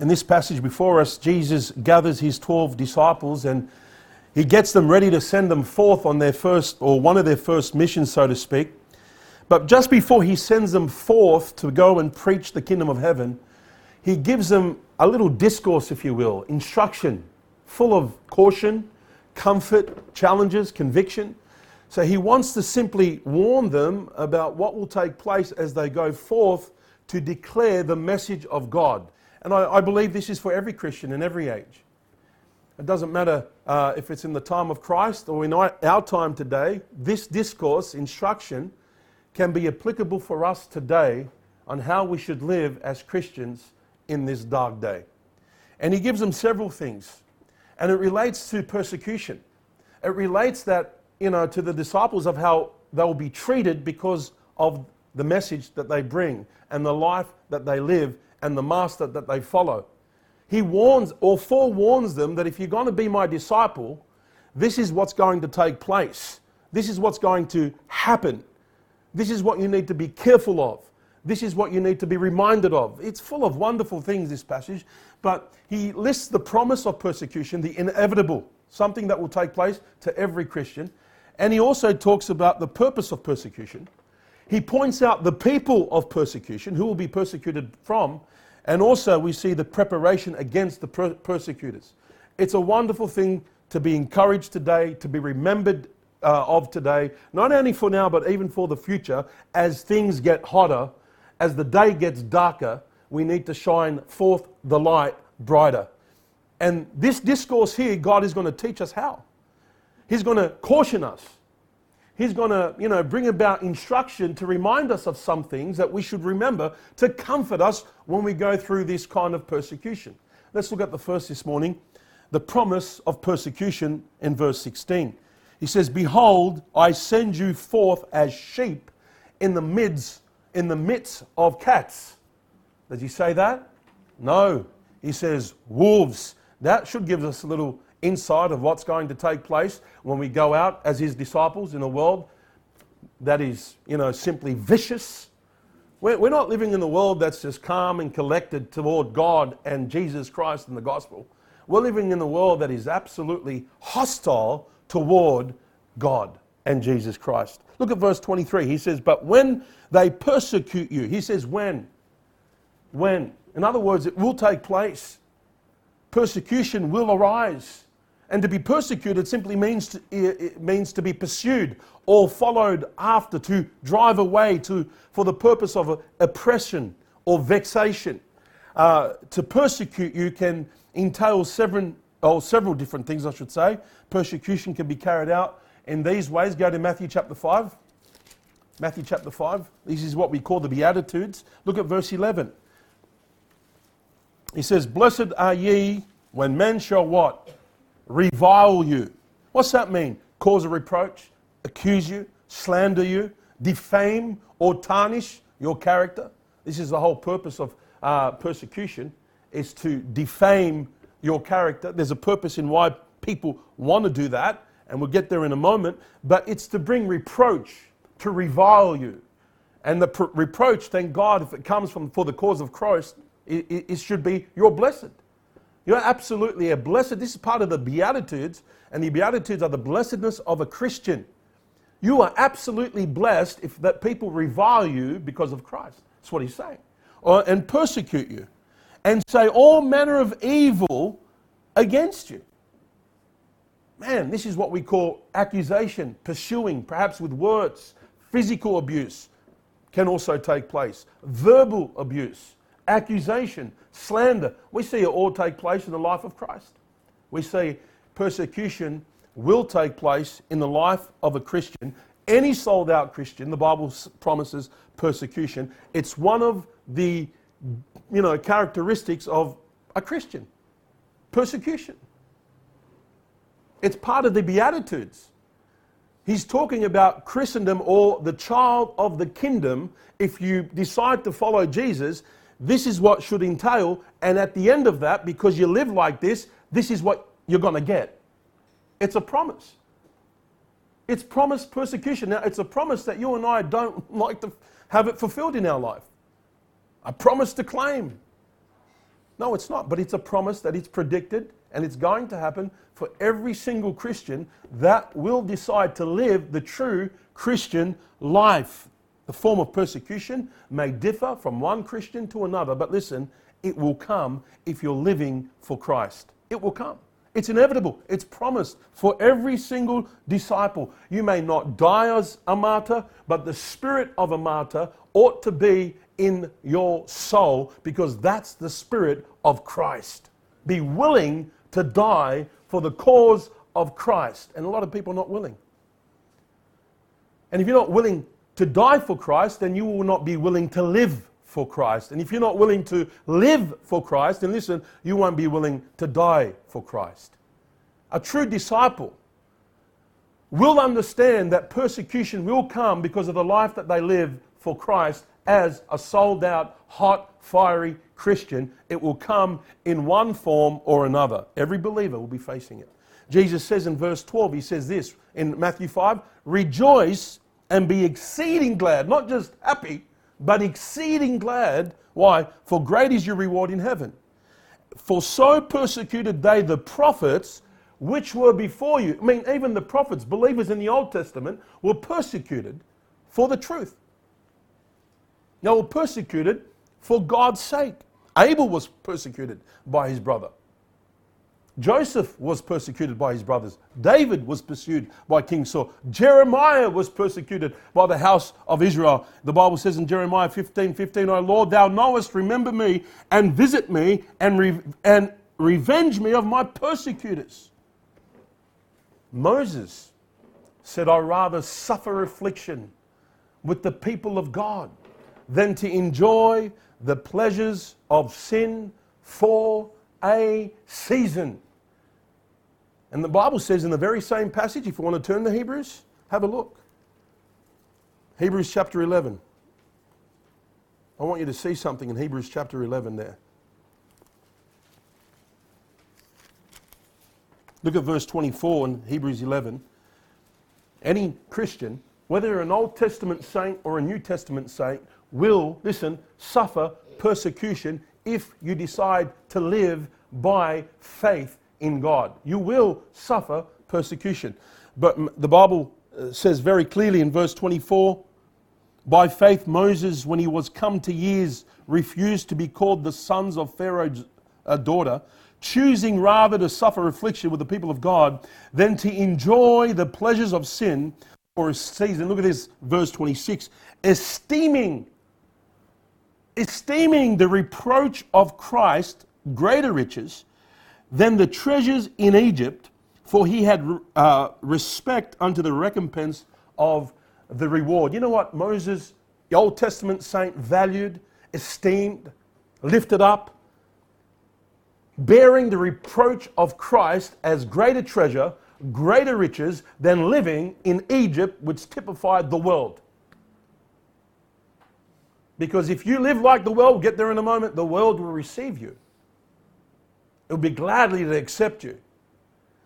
In this passage before us, Jesus gathers his 12 disciples and he gets them ready to send them forth on their first, or one of their first missions, so to speak. But just before he sends them forth to go and preach the kingdom of heaven, he gives them a little discourse, if you will, instruction, full of caution, comfort, challenges, conviction. So he wants to simply warn them about what will take place as they go forth to declare the message of God. And I, I believe this is for every Christian in every age. It doesn't matter uh, if it's in the time of Christ or in our, time today, this discourse, instruction, can be applicable for us today on how we should live as Christians in this dark day. And he gives them several things. And it relates to persecution. It relates that, you know, to the disciples of how they will be treated because of the message that they bring and the life that they live and the master that they follow. He warns or forewarns them that if you're going to be my disciple, this is what's going to take place. This is what's going to happen. This is what you need to be careful of. This is what you need to be reminded of. It's full of wonderful things, this passage, but he lists the promise of persecution, the inevitable, something that will take place to every Christian. And he also talks about the purpose of persecution. He points out the people of persecution, who will be persecuted from, and also we see the preparation against the per- persecutors. It's a wonderful thing to be encouraged today, to be remembered uh, of today, not only for now, but even for the future, as things get hotter, as the day gets darker, we need to shine forth the light brighter. And this discourse here, God is going to teach us how. He's going to caution us. He's going to, you know, bring about instruction to remind us of some things that we should remember to comfort us when we go through this kind of persecution. Let's look at the first this morning, the promise of persecution in verse 16. He says, "Behold, I send you forth as sheep in the midst in the midst of cats." Does he say that? No. He says wolves. That should give us a little insight of what's going to take place when we go out as his disciples in a world that is, you know, simply vicious. We're, not living in a world that's just calm and collected toward God and Jesus Christ and the gospel. We're living in a world that is absolutely hostile toward God and Jesus Christ. Look at verse 23. He says, But when they persecute you, he says, When? When? In other words, it will take place. Persecution will arise. And to be persecuted simply means to, it means to be pursued or followed after, to drive away to, for the purpose of oppression or vexation. Uh, to persecute you can entail several, oh, several different things, I should say. Persecution can be carried out in these ways. Go to Matthew chapter 5. Matthew chapter 5. This is what we call the Beatitudes. Look at verse 11. He says, Blessed are ye when men shall what? Revile you. What's that mean? Cause a reproach, accuse you, slander you, defame or tarnish your character. This is the whole purpose of uh, persecution, is to defame your character. There's a purpose in why people want to do that, and we'll get there in a moment, but it's to bring reproach, to revile you. And the pr- reproach, thank God, if it comes from for the cause of Christ, it, it, it should be you're blessed. You're absolutely a blessed. This is part of the Beatitudes, and the Beatitudes are the blessedness of a Christian. You are absolutely blessed if that people revile you because of Christ. That's what he's saying. Or, and persecute you and say all manner of evil against you. Man, this is what we call accusation, pursuing, perhaps with words. Physical abuse can also take place, verbal abuse accusation, slander. We see it all take place in the life of Christ. We see persecution will take place in the life of a Christian. Any sold out Christian, the Bible promises persecution. It's one of the you know, characteristics of a Christian persecution. It's part of the Beatitudes. He's talking about Christendom or the child of the kingdom. If you decide to follow Jesus, this is what should entail. And at the end of that, because you live like this, this is what you're going to get. It's a promise. It's promised persecution. Now, it's a promise that you and I don't like to have it fulfilled in our life. A promise to claim. No, it's not. But it's a promise that it's predicted and it's going to happen for every single Christian that will decide to live the true Christian life. The form of persecution may differ from one Christian to another, but listen, it will come if you're living for Christ. It will come. It's inevitable. It's promised for every single disciple. You may not die as a martyr, but the spirit of a martyr ought to be in your soul because that's the spirit of Christ. Be willing to die for the cause of Christ. And a lot of people are not willing. And if you're not willing to die for Christ, then you will not be willing to live for Christ. And if you're not willing to live for Christ, then listen, you won't be willing to die for Christ. A true disciple will understand that persecution will come because of the life that they live for Christ as a sold out, hot, fiery Christian. It will come in one form or another. Every believer will be facing it. Jesus says in verse 12, He says this in Matthew 5 Rejoice and be exceeding glad, not just happy, but exceeding glad. Why? For great is your reward in heaven. For so persecuted they the prophets which were before you. I mean, even the prophets, believers in the Old Testament, were persecuted for the truth. They were persecuted for God's sake. Abel was persecuted by his brother. Joseph was persecuted by his brothers. David was pursued by King Saul. Jeremiah was persecuted by the house of Israel. The Bible says in Jeremiah 15 15, O Lord, thou knowest, remember me and visit me and, re- and revenge me of my persecutors. Moses said, I rather suffer affliction with the people of God than to enjoy the pleasures of sin for a season. And the Bible says in the very same passage, if you want to turn to Hebrews, have a look. Hebrews chapter 11. I want you to see something in Hebrews chapter 11 there. Look at verse 24 in Hebrews 11. Any Christian, whether an Old Testament saint or a New Testament saint, will, listen, suffer persecution if you decide to live by faith in God. You will suffer persecution. But the Bible uh, says very clearly in verse 24 by faith, Moses, when he was come to years, refused to be called the sons of Pharaoh's uh, daughter, choosing rather to suffer affliction with the people of God than to enjoy the pleasures of sin for a season. Look at this, verse 26 esteeming esteeming the reproach of Christ greater riches than the treasures in Egypt, for he had uh, respect unto the recompense of the reward. You know what Moses, the Old Testament saint, valued, esteemed, lifted up? Bearing the reproach of Christ as greater treasure, greater riches than living in Egypt, which typified the world. Because if you live like the world, get there in a moment, the world will receive you. It will be gladly to accept you.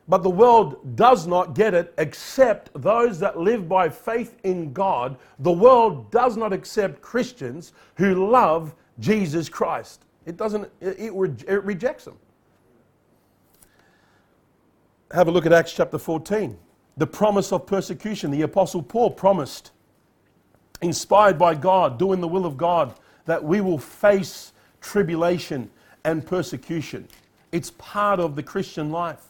But the world does not get it except those that live by faith in God. The world does not accept Christians who love Jesus Christ. It doesn't, it, it, it rejects them. Have a look at Acts chapter 14. The promise of persecution. The Apostle Paul promised inspired by God, doing the will of God, that we will face tribulation and persecution. It's part of the Christian life.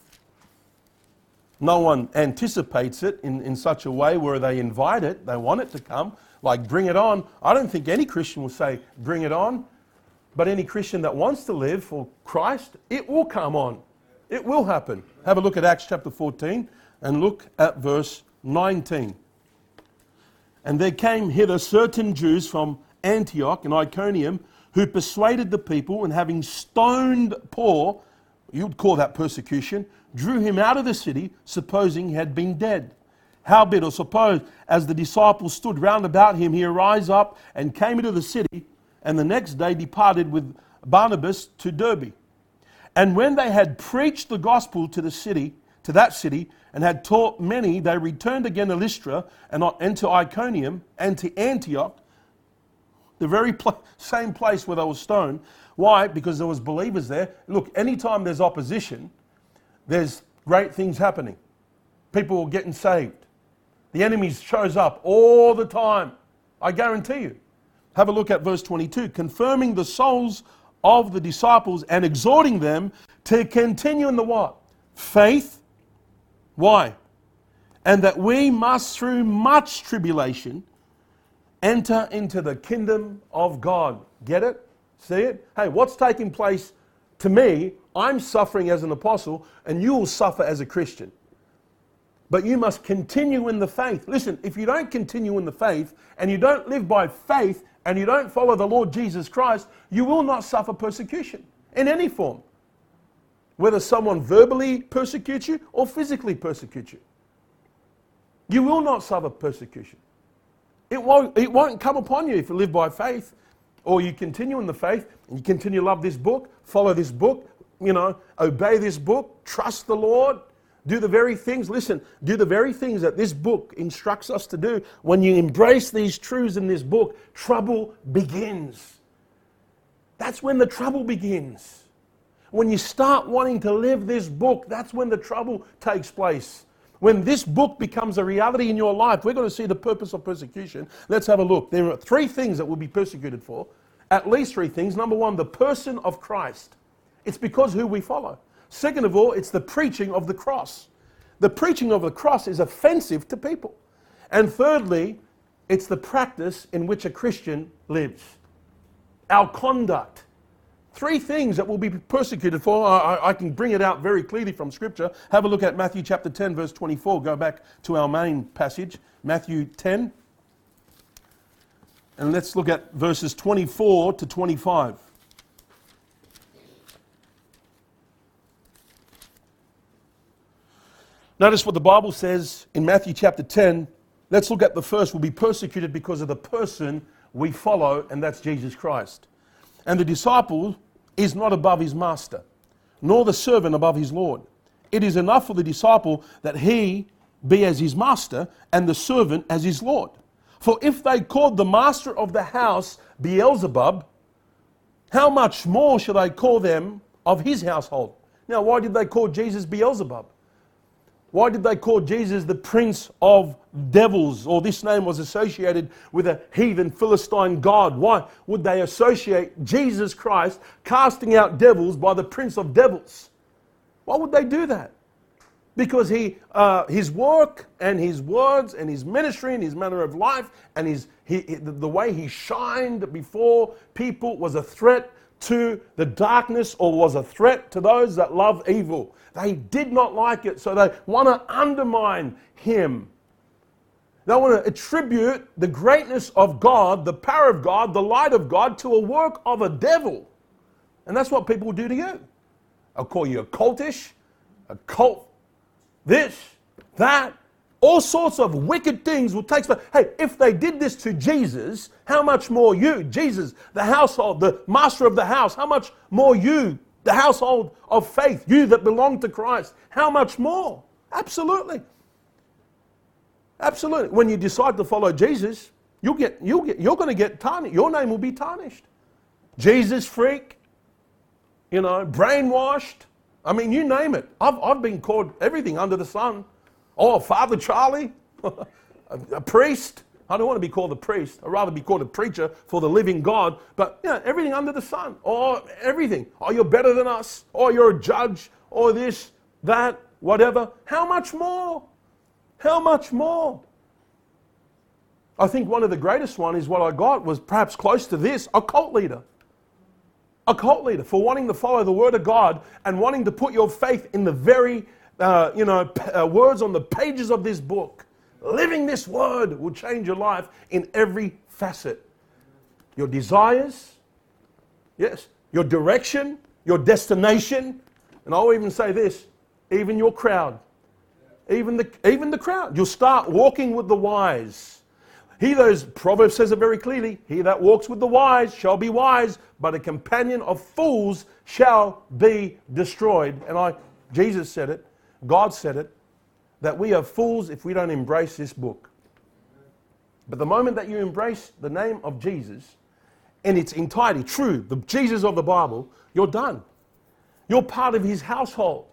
No one anticipates it in, in such a way where they invite it, they want it to come, like bring it on. I don't think any Christian will say, bring it on. But any Christian that wants to live for Christ, it will come on. It will happen. Have a look at Acts chapter 14 and look at verse 19. And there came hither certain Jews from Antioch and Iconium who persuaded the people, and having stoned Paul, you would call that persecution, drew him out of the city, supposing he had been dead. Howbeit, or suppose, as the disciples stood round about him, he arose up and came into the city, and the next day departed with Barnabas to Derbe. And when they had preached the gospel to the city, to that city, and had taught many, they returned again to Lystra and to Iconium and to Antioch. the very pl- same place where they were stoned. Why? Because there was believers there. Look, anytime there's opposition, there's great things happening. People are getting saved. The enemy shows up all the time. I guarantee you. Have a look at verse 22. Confirming the souls of the disciples and exhorting them to continue in the what? Faith. Why? And that we must, through much tribulation, enter into the kingdom of God. Get it? See it? Hey, what's taking place to me? I'm suffering as an apostle, and you will suffer as a Christian. But you must continue in the faith. Listen, if you don't continue in the faith and you don't live by faith and you don't follow the Lord Jesus Christ, you will not suffer persecution in any form. Whether someone verbally persecutes you or physically persecutes you. You will not suffer persecution. It won't, it won't come upon you if you live by faith or you continue in the faith and you continue to love this book, follow this book, you know, obey this book, trust the Lord, do the very things, listen, do the very things that this book instructs us to do. When you embrace these truths in this book, trouble begins. That's when the trouble begins. When you start wanting to live this book, that's when the trouble takes place. When this book becomes a reality in your life, we're going to see the purpose of persecution. Let's have a look. There are three things that we'll be persecuted for. At least three things. Number one, the person of Christ. It's because who we follow. Second of all, it's the preaching of the cross. The preaching of the cross is offensive to people. And thirdly, it's the practice in which a Christian lives. Our conduct. Three things that we'll be persecuted for. I, I, can bring it out very clearly from Scripture. Have a look at Matthew chapter 10, verse 24. Go back to our main passage, Matthew 10. And let's look at verses 24 to 25. Notice what the Bible says in Matthew chapter 10. Let's look at the first. We'll be persecuted because of the person we follow, and that's Jesus Christ. And the disciple is not above his master, nor the servant above his Lord. It is enough for the disciple that he be as his master and the servant as his Lord. For if they called the master of the house Beelzebub, how much more shall they call them of his household? Now, why did they call Jesus Beelzebub? Why did they call Jesus the prince of devils? Or this name was associated with a heathen Philistine god. Why would they associate Jesus Christ casting out devils by the prince of devils? Why would they do that? Because he, uh, his work and his words and his ministry and his manner of life and his, he, the way he shined before people was a threat to the darkness or was a threat to those that love evil. They did not like it, so they want to undermine him. They want to attribute the greatness of God, the power of God, the light of God to a work of a devil. And that's what people do to you. I'll call you a cultish, a cult, this, that, all sorts of wicked things will take place. Hey, if they did this to Jesus, how much more you, Jesus, the household, the master of the house, how much more you, the household of faith, you that belong to Christ, how much more? Absolutely. Absolutely. When you decide to follow Jesus, you'll get, you'll get, you're going to get tarnished. Your name will be tarnished. Jesus freak, you know, brainwashed. I mean, you name it. I've, I've been called everything under the sun. Oh, Father Charlie, a, a, priest. I don't want to be called a priest. I'd rather be called a preacher for the living God. But yeah, everything under the sun. Or oh, everything. Oh, you're better than us. Or oh, you're a judge. Or this, that, whatever. How much more? How much more? I think one of the greatest one is what I got was perhaps close to this, a cult leader. A cult leader for wanting to follow the word of God and wanting to put your faith in the very uh, you know, p- uh, words on the pages of this book. Living this word will change your life in every facet. Your desires, yes, your direction, your destination, and I'll even say this even your crowd. Even the, even the crowd. You'll start walking with the wise. He those Proverbs says it very clearly. He that walks with the wise shall be wise, but a companion of fools shall be destroyed. And I Jesus said it. God said it, that we are fools if we don't embrace this book. But the moment that you embrace the name of Jesus, in its entirety, true, the Jesus of the Bible, you're done. You're part of his household.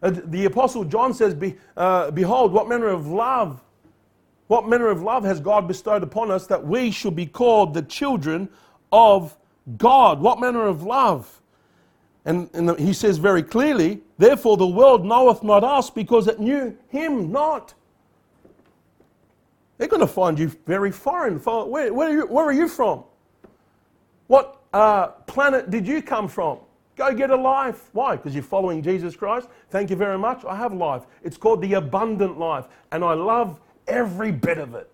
The Apostle John says, uh, Behold, what manner of love, what manner of love has God bestowed upon us that we should be called the children of God? What manner of love? And, and he says very clearly, Therefore the world knoweth not us because it knew him not. They're going to find you very foreign. Where, where, are, you, where are you from? What uh, planet did you come from? Go get a life. Why? Because you're following Jesus Christ? Thank you very much. I have life. It's called the abundant life. And I love every bit of it.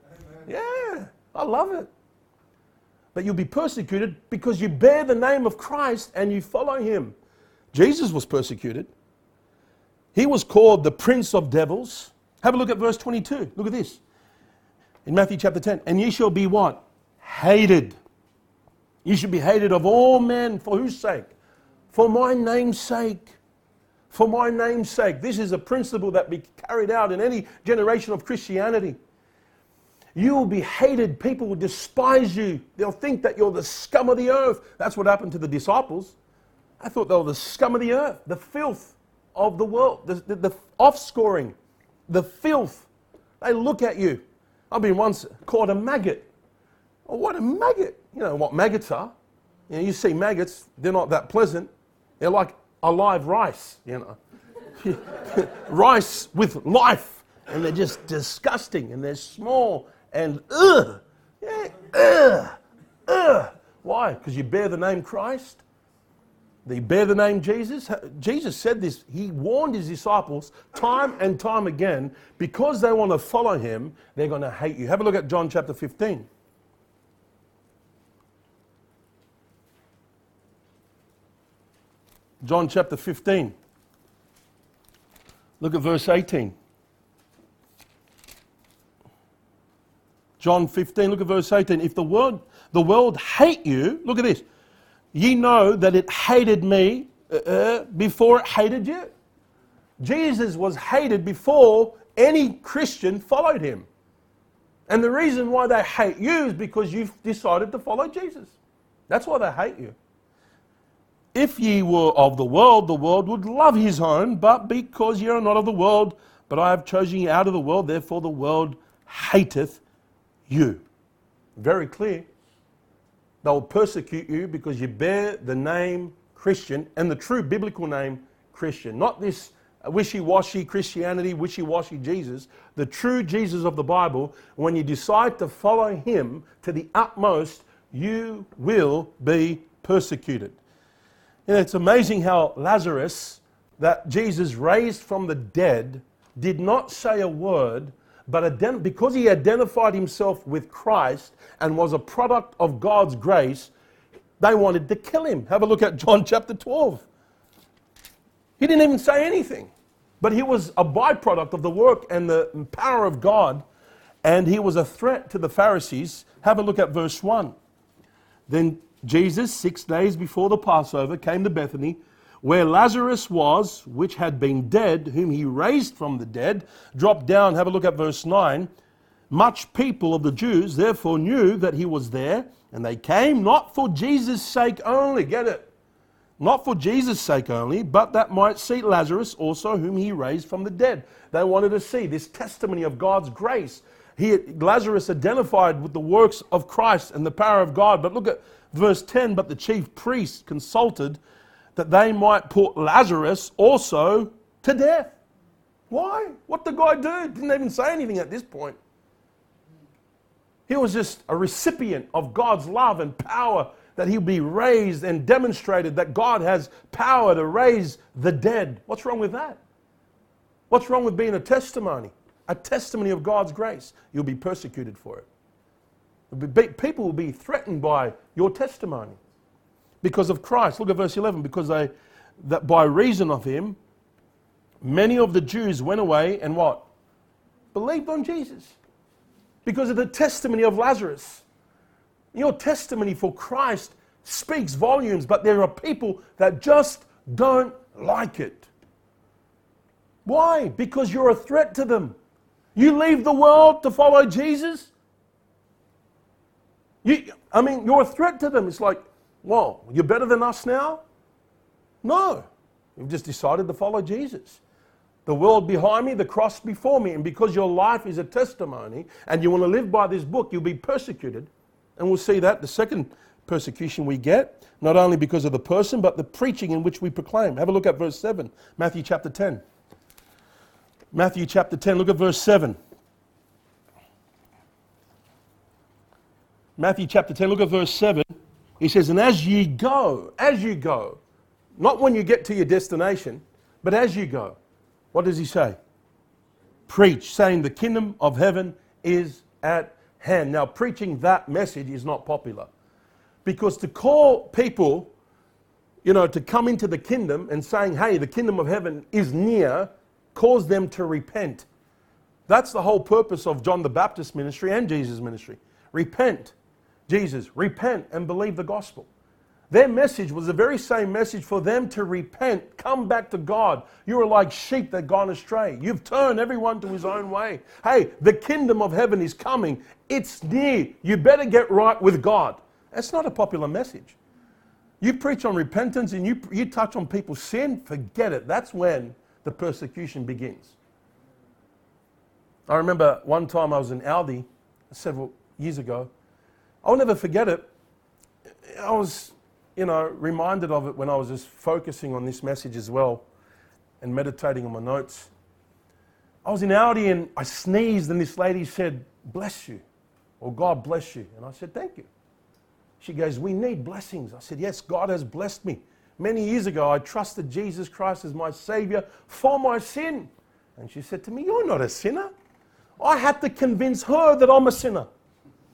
Amen. Yeah, I love it. But you'll be persecuted because you bear the name of Christ and you follow him. Jesus was persecuted. He was called the prince of devils. Have a look at verse 22. Look at this. In Matthew chapter 10. And ye shall be what? Hated. You should be hated of all men for whose sake? For my name's sake. For my name's sake. This is a principle that be carried out in any generation of Christianity. You will be hated. People will despise you. They'll think that you're the scum of the earth. That's what happened to the disciples. I thought they were the scum of the earth, the filth of the world, the, the, the offscoring, the filth. They look at you. I've been once called a maggot. Oh, what a maggot. You know what maggots are. You, know, you see maggots, they're not that pleasant. They're like alive rice, you know. rice with life. And they're just disgusting and they're small and ugh. Yeah, ugh. Ugh. Why? Because you bear the name Christ? They bear the name Jesus. Jesus said this. He warned his disciples time and time again because they want to follow him, they're going to hate you. Have a look at John chapter 15. John chapter 15. Look at verse 18. John 15, look at verse 18. If the world, the world hate you, look at this. Ye know that it hated me uh, uh before it hated you. Jesus was hated before any Christian followed him. And the reason why they hate you is because you've decided to follow Jesus. That's why they hate you. If ye were of the world, the world would love his own, but because ye are not of the world, but I have chosen you out of the world, therefore the world hateth you. Very clear. They will persecute you because you bear the name Christian and the true biblical name Christian. Not this wishy washy Christianity, wishy washy Jesus. The true Jesus of the Bible, when you decide to follow him to the utmost, you will be persecuted. Know, it's amazing how Lazarus, that Jesus raised from the dead, did not say a word, but because he identified himself with Christ and was a product of God's grace, they wanted to kill him. Have a look at John chapter 12. He didn't even say anything, but he was a byproduct of the work and the power of God, and he was a threat to the Pharisees. Have a look at verse 1. Then Jesus, six days before the Passover, came to Bethany, where Lazarus was, which had been dead, whom he raised from the dead. Drop down, have a look at verse 9. Much people of the Jews therefore knew that he was there, and they came not for Jesus' sake only, get it? Not for Jesus' sake only, but that might see Lazarus also, whom he raised from the dead. They wanted to see this testimony of God's grace. He, Lazarus identified with the works of Christ and the power of God. But look at Verse 10 But the chief priests consulted that they might put Lazarus also to death. Why? What did the guy do? Didn't even say anything at this point. He was just a recipient of God's love and power that he'll be raised and demonstrated that God has power to raise the dead. What's wrong with that? What's wrong with being a testimony? A testimony of God's grace. You'll be persecuted for it. People will be threatened by your testimony because of Christ. Look at verse 11. Because they, that by reason of him, many of the Jews went away and what? Believed on Jesus. Because of the testimony of Lazarus. Your testimony for Christ speaks volumes, but there are people that just don't like it. Why? Because you're a threat to them. You leave the world to follow Jesus, You, I mean, you're a threat to them. It's like, well, you're better than us now? No. You've just decided to follow Jesus. The world behind me, the cross before me. And because your life is a testimony and you want to live by this book, you'll be persecuted. And we'll see that the second persecution we get, not only because of the person, but the preaching in which we proclaim. Have a look at verse 7, Matthew chapter 10. Matthew chapter 10, look at verse 7. Matthew chapter 10, look at verse 7. He says, And as ye go, as you go, not when you get to your destination, but as you go, what does he say? Preach, saying the kingdom of heaven is at hand. Now, preaching that message is not popular. Because to call people, you know, to come into the kingdom and saying, hey, the kingdom of heaven is near, cause them to repent. That's the whole purpose of John the Baptist ministry and Jesus' ministry. Repent. Jesus, repent and believe the gospel. Their message was the very same message for them to repent, come back to God. You are like sheep that gone astray. You've turned everyone to his own way. Hey, the kingdom of heaven is coming. It's near. You better get right with God. That's not a popular message. You preach on repentance and you, you touch on people's sin, forget it. That's when the persecution begins. I remember one time I was in Aldi several years ago. I'll never forget it. I was, you know, reminded of it when I was just focusing on this message as well and meditating on my notes. I was in Aldi and I sneezed, and this lady said, Bless you, or God bless you. And I said, Thank you. She goes, We need blessings. I said, Yes, God has blessed me. Many years ago, I trusted Jesus Christ as my Savior for my sin. And she said to me, You're not a sinner. I had to convince her that I'm a sinner,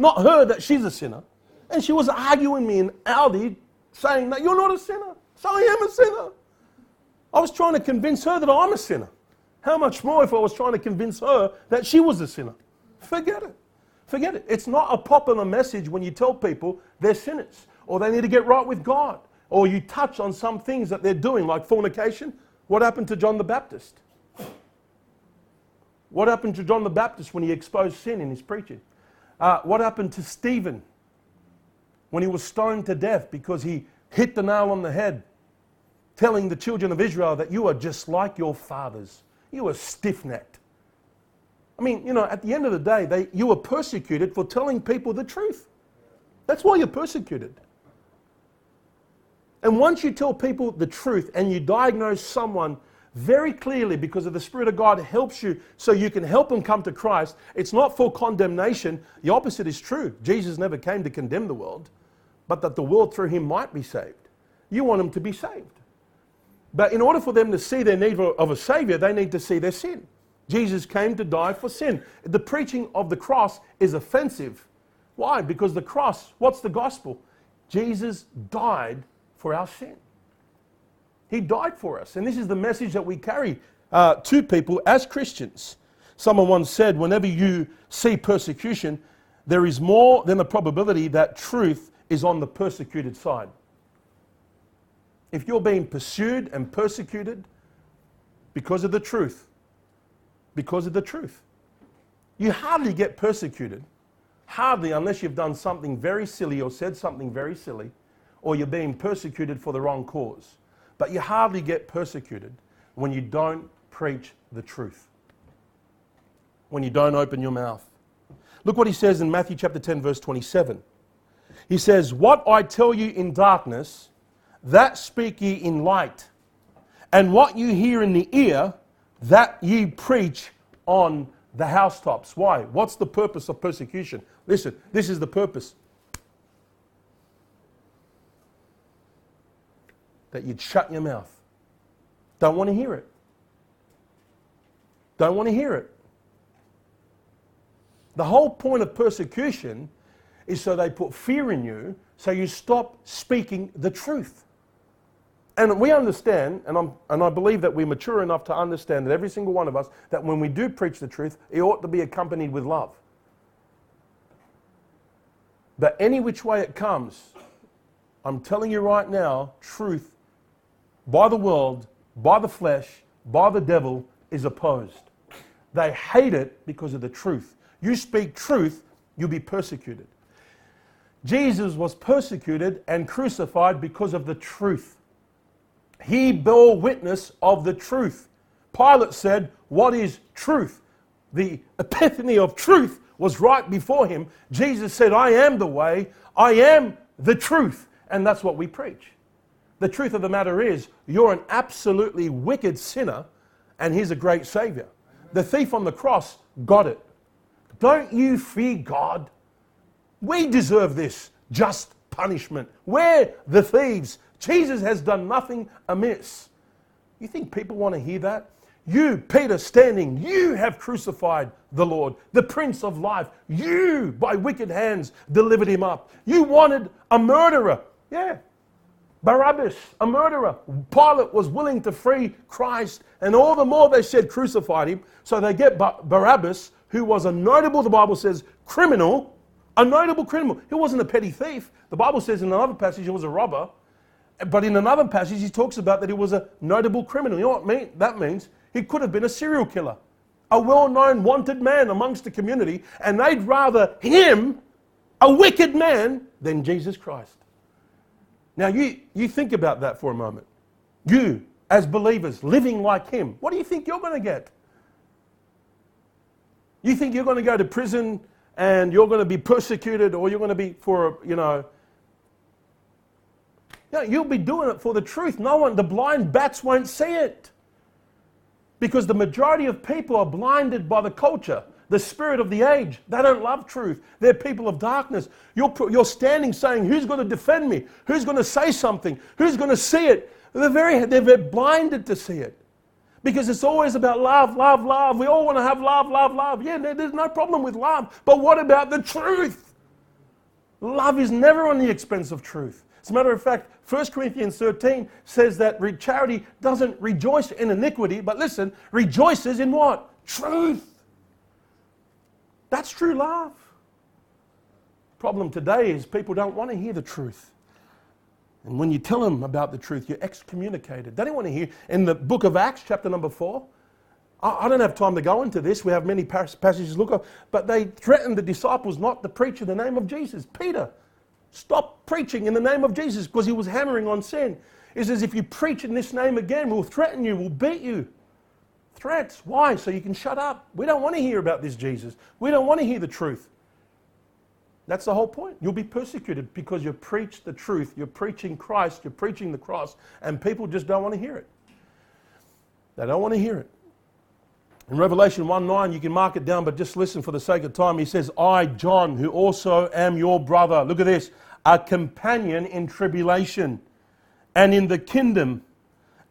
not her that she's a sinner. And she was arguing me in Aldi, saying that you're not a sinner. So I am a sinner. I was trying to convince her that I'm a sinner. How much more if I was trying to convince her that she was a sinner? Forget it. Forget it. It's not a popular message when you tell people they're sinners or they need to get right with God or you touch on some things that they're doing, like fornication. What happened to John the Baptist? What happened to John the Baptist when he exposed sin in his preaching? Uh, what happened to Stephen when he was stoned to death because he hit the nail on the head, telling the children of Israel that you are just like your fathers? You are stiff necked. I mean, you know, at the end of the day, they, you were persecuted for telling people the truth. That's why you're persecuted. And once you tell people the truth and you diagnose someone very clearly because of the Spirit of God helps you so you can help them come to Christ, it's not for condemnation. The opposite is true. Jesus never came to condemn the world, but that the world through him might be saved. You want them to be saved. But in order for them to see their need of a Savior, they need to see their sin. Jesus came to die for sin. The preaching of the cross is offensive. Why? Because the cross, what's the gospel? Jesus died for our sin. He died for us. And this is the message that we carry uh, to people as Christians. Someone once said, whenever you see persecution, there is more than a probability that truth is on the persecuted side. If you're being pursued and persecuted because of the truth, because of the truth, you hardly get persecuted, hardly unless you've done something very silly or said something very silly or you're being persecuted for the wrong cause. But you hardly get persecuted when you don't preach the truth, when you don't open your mouth. Look what he says in Matthew chapter 10, verse 27. He says, What I tell you in darkness, that speak ye in light, and what you hear in the ear, that ye preach on the housetops. Why? What's the purpose of persecution? Listen, this is the purpose that you'd shut your mouth. Don't want to hear it. Don't want to hear it. The whole point of persecution is so they put fear in you, so you stop speaking the truth. And we understand, and, I'm, and I believe that we're mature enough to understand that every single one of us, that when we do preach the truth, it ought to be accompanied with love. But any which way it comes, I'm telling you right now, truth by the world, by the flesh, by the devil is opposed. They hate it because of the truth. You speak truth, you'll be persecuted. Jesus was persecuted and crucified because of the truth. He bore witness of the truth. Pilate said, What is truth? The epiphany of truth was right before him. Jesus said, I am the way, I am the truth. And that's what we preach. The truth of the matter is, you're an absolutely wicked sinner, and He's a great Savior. The thief on the cross got it. Don't you fear God? We deserve this just punishment. We're the thieves. Jesus has done nothing amiss. You think people want to hear that? You, Peter, standing, you have crucified the Lord, the Prince of Life. You, by wicked hands, delivered him up. You wanted a murderer. Yeah, Barabbas, a murderer. Pilate was willing to free Christ, and all the more they said crucified him. So they get Barabbas, who was a notable, the Bible says, criminal, a notable criminal. He wasn't a petty thief. The Bible says in another passage he was a robber. But in another passage, he talks about that he was a notable criminal. You know what mean? that means? He could have been a serial killer, a well known, wanted man amongst the community, and they'd rather him, a wicked man, than Jesus Christ. Now, you, you think about that for a moment. You, as believers, living like Him, what do you think you're going to get? You think you're going to go to prison and you're going to be persecuted or you're going to be for, you know, you you'll be doing it for the truth. No one, the blind bats won't see it. Because the majority of people are blinded by the culture the spirit of the age. They don't love truth. They're people of darkness. You're, you're standing saying, Who's going to defend me? Who's going to say something? Who's going to see it? They're very, they're blinded to see it. Because it's always about love, love, love. We all want to have love, love, love. Yeah, there's no problem with love. But what about the truth? Love is never on the expense of truth. As a matter of fact, 1 Corinthians 13 says that charity doesn't rejoice in iniquity, but listen, rejoices in what? Truth. That's true love. Problem today is people don't want to hear the truth. And when you tell them about the truth, you're excommunicated. They don't want to hear. In the book of Acts, chapter number four, I, don't have time to go into this. We have many passages to look at. But they threatened the disciples not to preach in the name of Jesus. Peter, stop preaching in the name of Jesus because he was hammering on sin. He says, if you preach in this name again, we'll threaten you, we'll beat you. Threats. Why? So you can shut up. We don't want to hear about this Jesus. We don't want to hear the truth. That's the whole point. You'll be persecuted because you preach the truth. You're preaching Christ. You're preaching the cross. And people just don't want to hear it. They don't want to hear it. In Revelation 1 9, you can mark it down, but just listen for the sake of time. He says, I, John, who also am your brother, look at this, a companion in tribulation and in the kingdom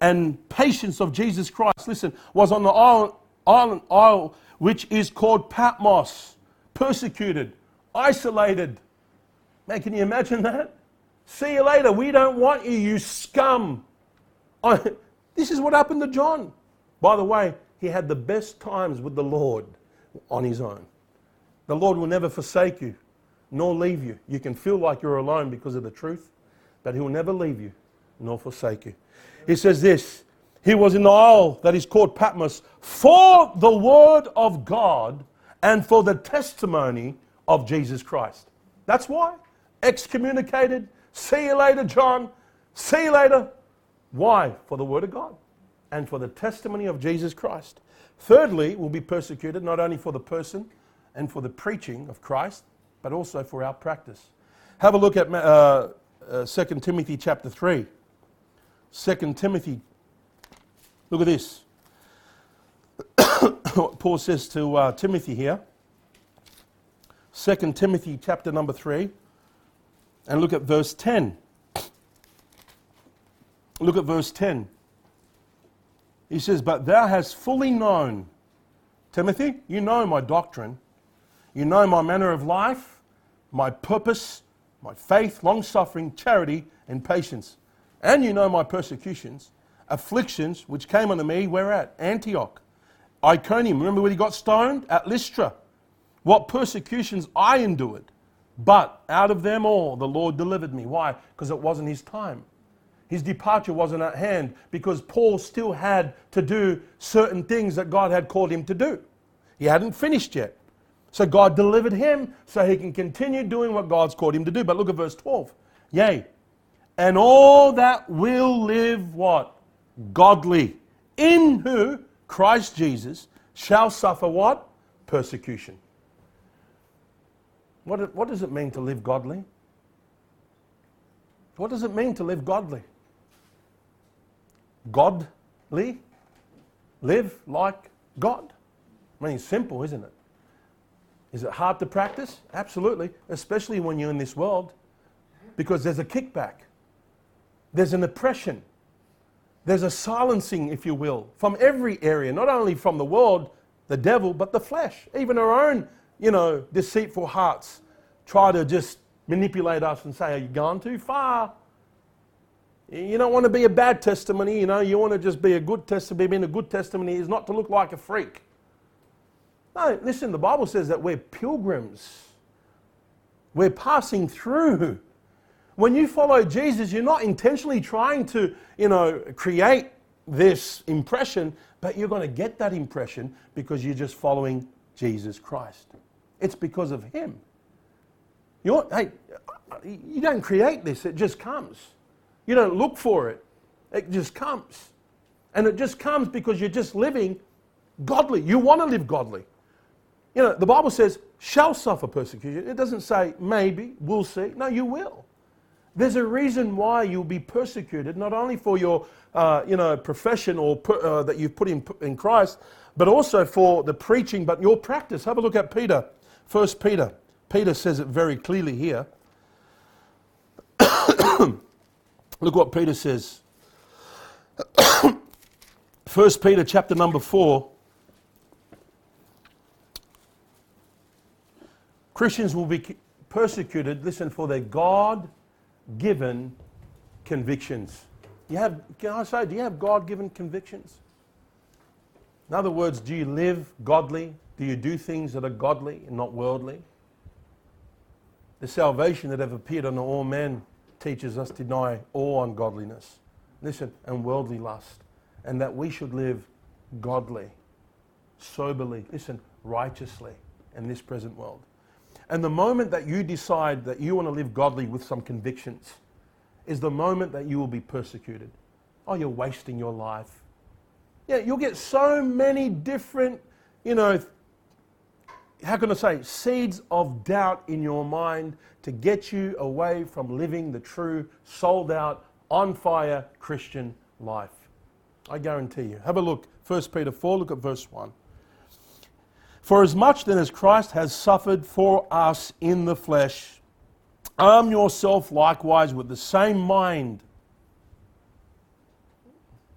and patience of Jesus Christ, listen, was on the island, island, isle which is called Patmos, persecuted, isolated. Man, can you imagine that? See you later. We don't want you, you scum. this is what happened to John. By the way, he had the best times with the Lord on his own. The Lord will never forsake you, nor leave you. You can feel like you're alone because of the truth, but He will never leave you, nor forsake you. He says this He was in the isle that is called Patmos for the word of God and for the testimony of Jesus Christ. That's why. Excommunicated. See you later, John. See you later. Why? For the word of God and for the testimony of Jesus Christ. Thirdly, we'll be persecuted not only for the person and for the preaching of Christ, but also for our practice. Have a look at uh, uh, 2 Timothy chapter 3. 2 Timothy. Look at this. Paul says to uh, Timothy here. 2 Timothy chapter number 3. And look at verse 10. Look at verse 10. He says, But thou hast fully known, Timothy, you know my doctrine, you know my manner of life, my purpose, my faith, long suffering, charity, and patience and you know my persecutions, afflictions which came unto me, where at? Antioch, Iconium. Remember when he got stoned? At Lystra. What persecutions I endured. But out of them all, the Lord delivered me. Why? Because it wasn't his time. His departure wasn't at hand because Paul still had to do certain things that God had called him to do. He hadn't finished yet. So God delivered him so he can continue doing what God's called him to do. But look at verse 12. Yea, and all that will live what? Godly. In who? Christ Jesus shall suffer what? Persecution. What, what does it mean to live godly? What does it mean to live godly? Godly? Live like God. I mean, it's simple, isn't it? Is it hard to practice? Absolutely, especially when you're in this world, because there's a kickback, there's an oppression, there's a silencing, if you will, from every area, not only from the world, the devil, but the flesh. Even our own, you know, deceitful hearts try to just manipulate us and say, Are you gone too far? You don't want to be a bad testimony, you know, you want to just be a good testimony. Being a good testimony is not to look like a freak. No, listen, the Bible says that we're pilgrims. We're passing through. When you follow Jesus, you're not intentionally trying to, you know, create this impression, but you're going to get that impression because you're just following Jesus Christ. It's because of Him. You're, hey, you don't create this, it just comes. You don't look for it, it just comes. And it just comes because you're just living godly. You want to live godly. You know, the Bible says, shall suffer persecution. It doesn't say maybe, we'll see. No, you will. There's a reason why you'll be persecuted, not only for your uh, you know, profession or uh, that you've put in, in Christ, but also for the preaching, but your practice. Have a look at Peter, First Peter. Peter says it very clearly here. look what Peter says. First Peter chapter number 4 Christians will be persecuted, listen, for their God given convictions. You have, can I say, do you have God given convictions? In other words, do you live godly? Do you do things that are godly and not worldly? The salvation that have appeared unto all men teaches us to deny all ungodliness, listen, and worldly lust, and that we should live godly, soberly, listen, righteously in this present world. And the moment that you decide that you want to live godly with some convictions is the moment that you will be persecuted. Oh, you're wasting your life. Yeah, you'll get so many different, you know, how can I say, seeds of doubt in your mind to get you away from living the true, sold out, on fire Christian life. I guarantee you. Have a look. 1 Peter 4, look at verse 1. For as much then as Christ has suffered for us in the flesh, arm yourself likewise with the same mind.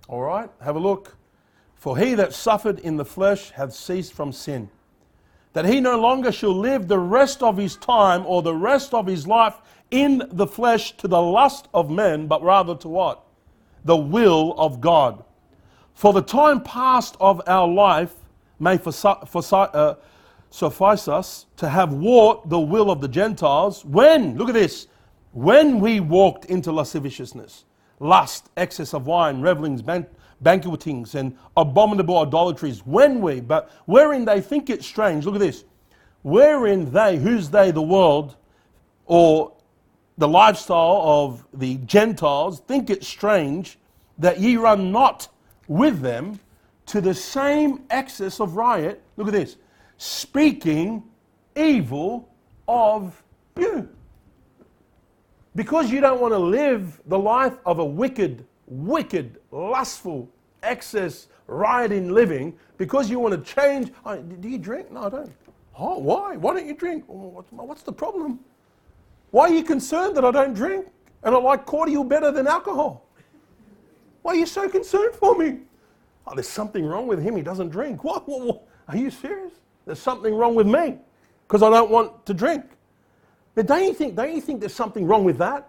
All right, have a look. For he that suffered in the flesh hath ceased from sin, that he no longer shall live the rest of his time or the rest of his life in the flesh to the lust of men, but rather to what? The will of God. For the time past of our life may uh, suffice us to have wrought the will of the Gentiles when, look at this, when we walked into lasciviousness, lust, excess of wine, revelings, ban- banquetings, and abominable idolatries, when we, but wherein they think it strange, look at this, wherein they, who's they, the world, or the lifestyle of the Gentiles, think it strange that ye run not with them to the same excess of riot, look at this, speaking evil of you. Because you don't want to live the life of a wicked, wicked, lustful, excess, rioting living, because you want to change. Oh, do you drink? No, I don't. Oh, why? Why don't you drink? Oh, what's the problem? Why are you concerned that I don't drink and I like cordial better than alcohol? Why are you so concerned for me? Oh, there's something wrong with him. He doesn't drink. What? what, what? Are you serious? There's something wrong with me because I don't want to drink. But don't you think, don't you think there's something wrong with that?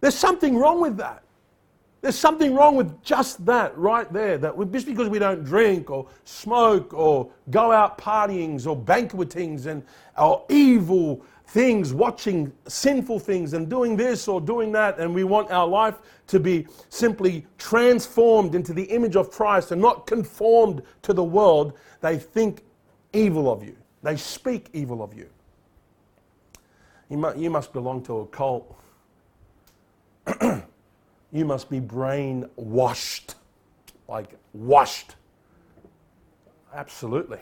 There's something wrong with that. There's something wrong with just that right there. That we, just because we don't drink or smoke or go out partyings or banquetings and or evil things, watching sinful things and doing this or doing that, and we want our life to be simply transformed into the image of Christ and not conformed to the world, they think evil of you. They speak evil of you. You, mu- you must belong to a cult. you must be brainwashed. Like, washed. Absolutely.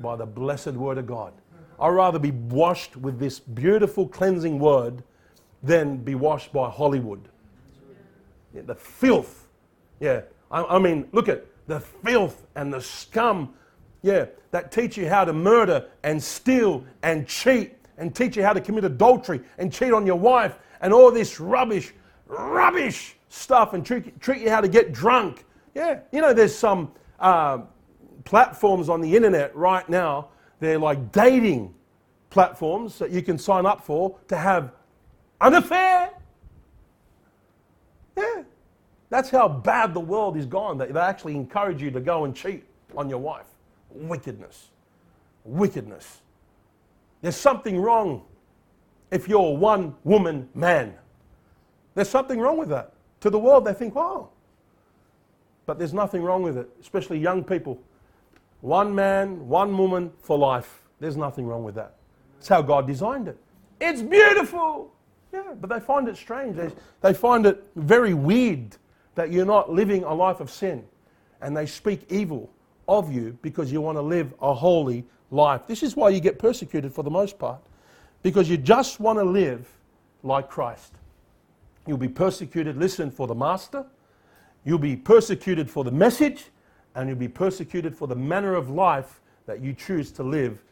By the blessed word of God. I'd rather be washed with this beautiful cleansing word than be washed by Hollywood. Yeah, the filth. Yeah. I, I mean, look at the filth and the scum. Yeah. That teach you how to murder and steal and cheat and teach you how to commit adultery and cheat on your wife and all this rubbish, rubbish stuff and treat, treat you how to get drunk. Yeah. You know, there's some uh, platforms on the internet right now. They're like dating platforms that you can sign up for to have an affair. Yeah. That's how bad the world is gone. They, they actually encourage you to go and cheat on your wife. Wickedness. Wickedness. There's something wrong if you're a one woman man. There's something wrong with that. To the world, they think, wow. But there's nothing wrong with it, especially young people. One man, one woman for life. There's nothing wrong with that. It's how God designed it. It's beautiful. Yeah, but they find it strange. They, they find it very weird that you're not living a life of sin. And they speak evil of you because you want to live a holy life. This is why you get persecuted for the most part, because you just want to live like Christ. You'll be persecuted, listen, for the master. You'll be persecuted for the message, and you'll be persecuted for the manner of life that you choose to live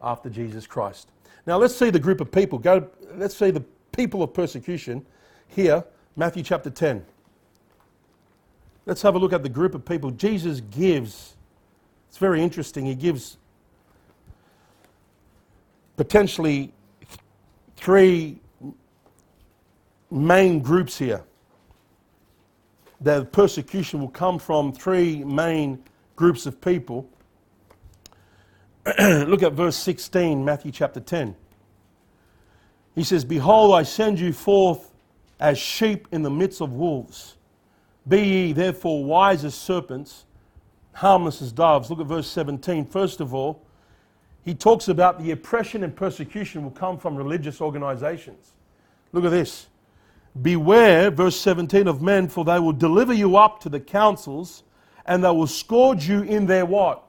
after Jesus Christ. Now let's see the group of people. Go, let's see the people of persecution here, Matthew chapter 10. Let's have a look at the group of people Jesus gives. It's very interesting. He gives potentially three main groups here. The persecution will come from three main groups of people. Look at verse 16, Matthew chapter 10. He says, Behold, I send you forth as sheep in the midst of wolves. Be ye therefore wise as serpents, harmless as doves. Look at verse 17. First of all, he talks about the oppression and persecution will come from religious organizations. Look at this. Beware, verse 17, of men, for they will deliver you up to the councils, and they will scourge you in their what?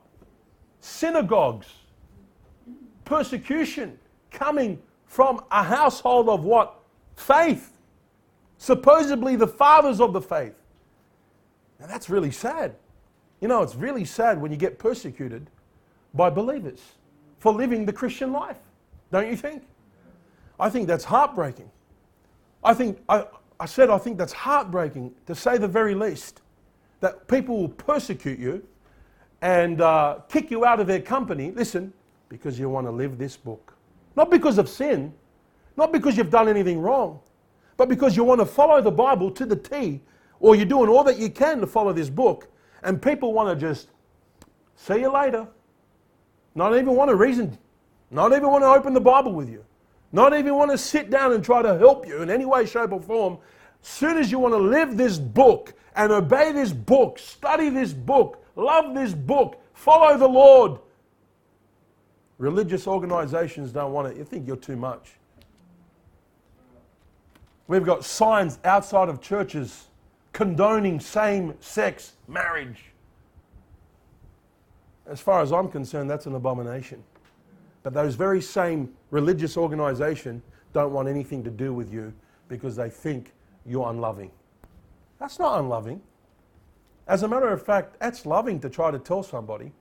Synagogues. Persecution coming from a household of what? Faith. Supposedly the fathers of the faith. Now that's really sad. You know, it's really sad when you get persecuted by believers for living the Christian life, don't you think? I think that's heartbreaking. I think, I, I said, I think that's heartbreaking to say the very least. That people will persecute you and uh, kick you out of their company, listen, because you want to live this book. Not because of sin, not because you've done anything wrong, but because you want to follow the Bible to the T, or you're doing all that you can to follow this book, and people want to just see you later. Not even want to reason, not even want to open the Bible with you, not even want to sit down and try to help you in any way, shape, or form. Soon as you want to live this book and obey this book, study this book, love this book, follow the Lord, religious organizations don't want it. You think you're too much. We've got signs outside of churches condoning same sex marriage. As far as I'm concerned, that's an abomination. But those very same religious organization don't want anything to do with you because they think you're unloving. That's not unloving. As a matter of fact, that's loving to try to tell somebody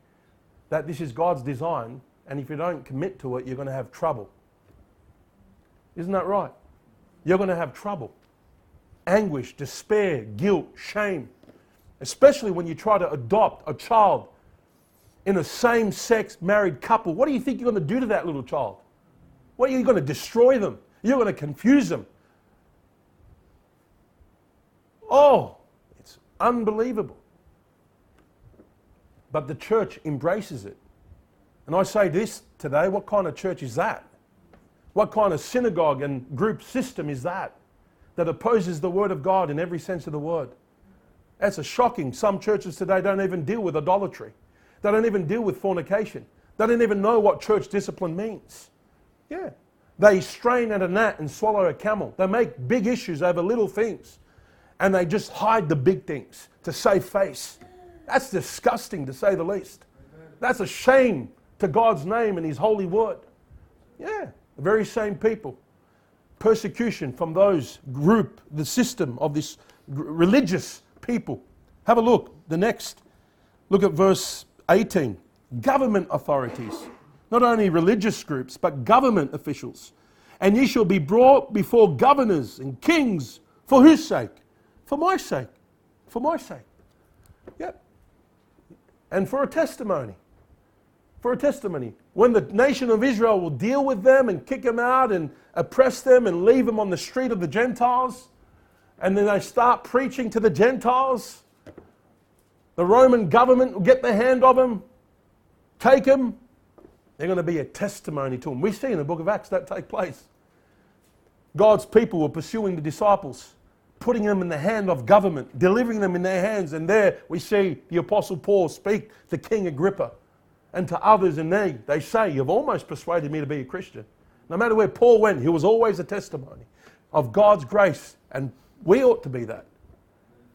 that this is God's design, and if you don't commit to it, you're going to have trouble. Isn't that right? You're going to have trouble. Anguish, despair, guilt, shame. Especially when you try to adopt a child in a same sex married couple, what do you think you're going to do to that little child? What are you going to destroy them? You're going to confuse them. Oh, it's unbelievable. But the church embraces it. And I say this today what kind of church is that? What kind of synagogue and group system is that that opposes the Word of God in every sense of the word? That's a shocking. Some churches today don't even deal with idolatry. They don't even deal with fornication. They don't even know what church discipline means. Yeah. They strain at a gnat and swallow a camel. They make big issues over little things. And they just hide the big things to save face. That's disgusting to say the least. That's a shame to God's name and His holy word. Yeah, the very same people. Persecution from those group, the system of this religious people. Have a look. The next. Look at verse 18. Government authorities. Not only religious groups, but government officials. And ye shall be brought before governors and kings. For whose sake? For my sake. For my sake. Yep. And for a testimony for a testimony. When the nation of Israel will deal with them and kick them out and oppress them and leave them on the street of the Gentiles, and then they start preaching to the Gentiles, the Roman government will get the hand of them, take them. They're going to be a testimony to them. We see in the book of Acts that take place. God's people were pursuing the disciples, putting them in the hand of government, delivering them in their hands. And there we see the Apostle Paul speak to King Agrippa and to others, and they, they say, You've almost persuaded me to be a Christian. No matter where Paul went, he was always a testimony of God's grace, and we ought to be that.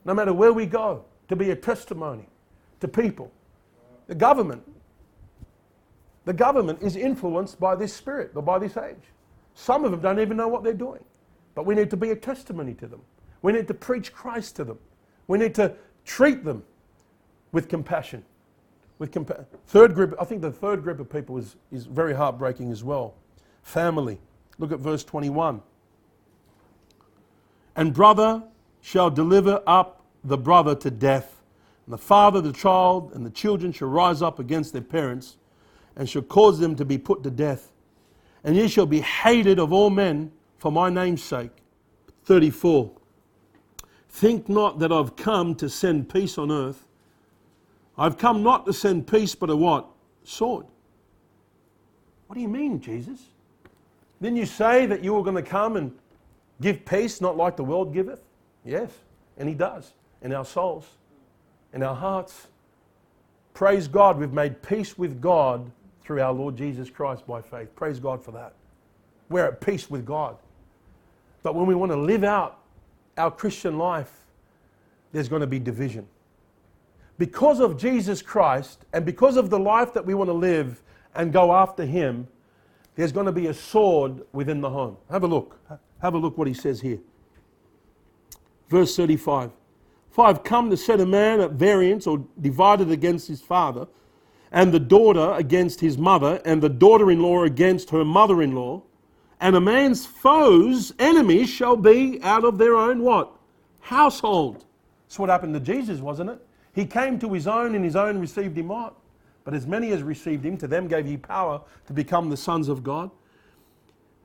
No matter where we go, to be a testimony to people. The government, the government is influenced by this spirit or by this age. Some of them don't even know what they're doing. But we need to be a testimony to them. We need to preach Christ to them. We need to treat them with compassion with compa- third group, I think the third group of people is, is very heartbreaking as well. Family. Look at verse 21. And brother shall deliver up the brother to death, and the father the child, and the children shall rise up against their parents, and shall cause them to be put to death. And ye shall be hated of all men for my name's sake. 34. Think not that I've come to send peace on earth. I've come not to send peace, but a what? Sword. What do you mean, Jesus? Didn't you say that you were going to come and give peace, not like the world giveth? Yes, and He does in our souls, in our hearts. Praise God, we've made peace with God through our Lord Jesus Christ by faith. Praise God for that. We're at peace with God. But when we want to live out our Christian life, there's going to be division because of Jesus Christ and because of the life that we want to live and go after Him, there's going to be a sword within the home. Have a look. Have a look what he says here. Verse 35. For I've come to set a man at variance or divided against his father, and the daughter against his mother, and the daughter in law against her mother in law. And a man's foes, enemies, shall be out of their own what? Household. That's what happened to Jesus, wasn't it? He came to his own, and his own received him not. But as many as received him, to them gave he power to become the sons of God.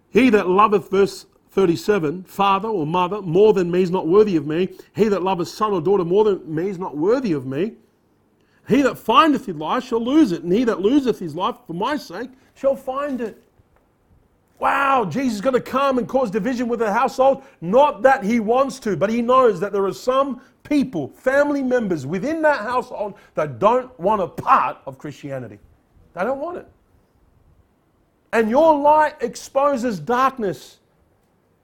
He that loveth, verse 37, father or mother more than me is not worthy of me. He that loveth son or daughter more than me is not worthy of me. He that findeth his life shall lose it, and he that loseth his life for my sake shall find it. Wow, Jesus is going to come and cause division with the household. Not that he wants to, but he knows that there are some people, family members within that household that don't want a part of Christianity. They don't want it. And your light exposes darkness.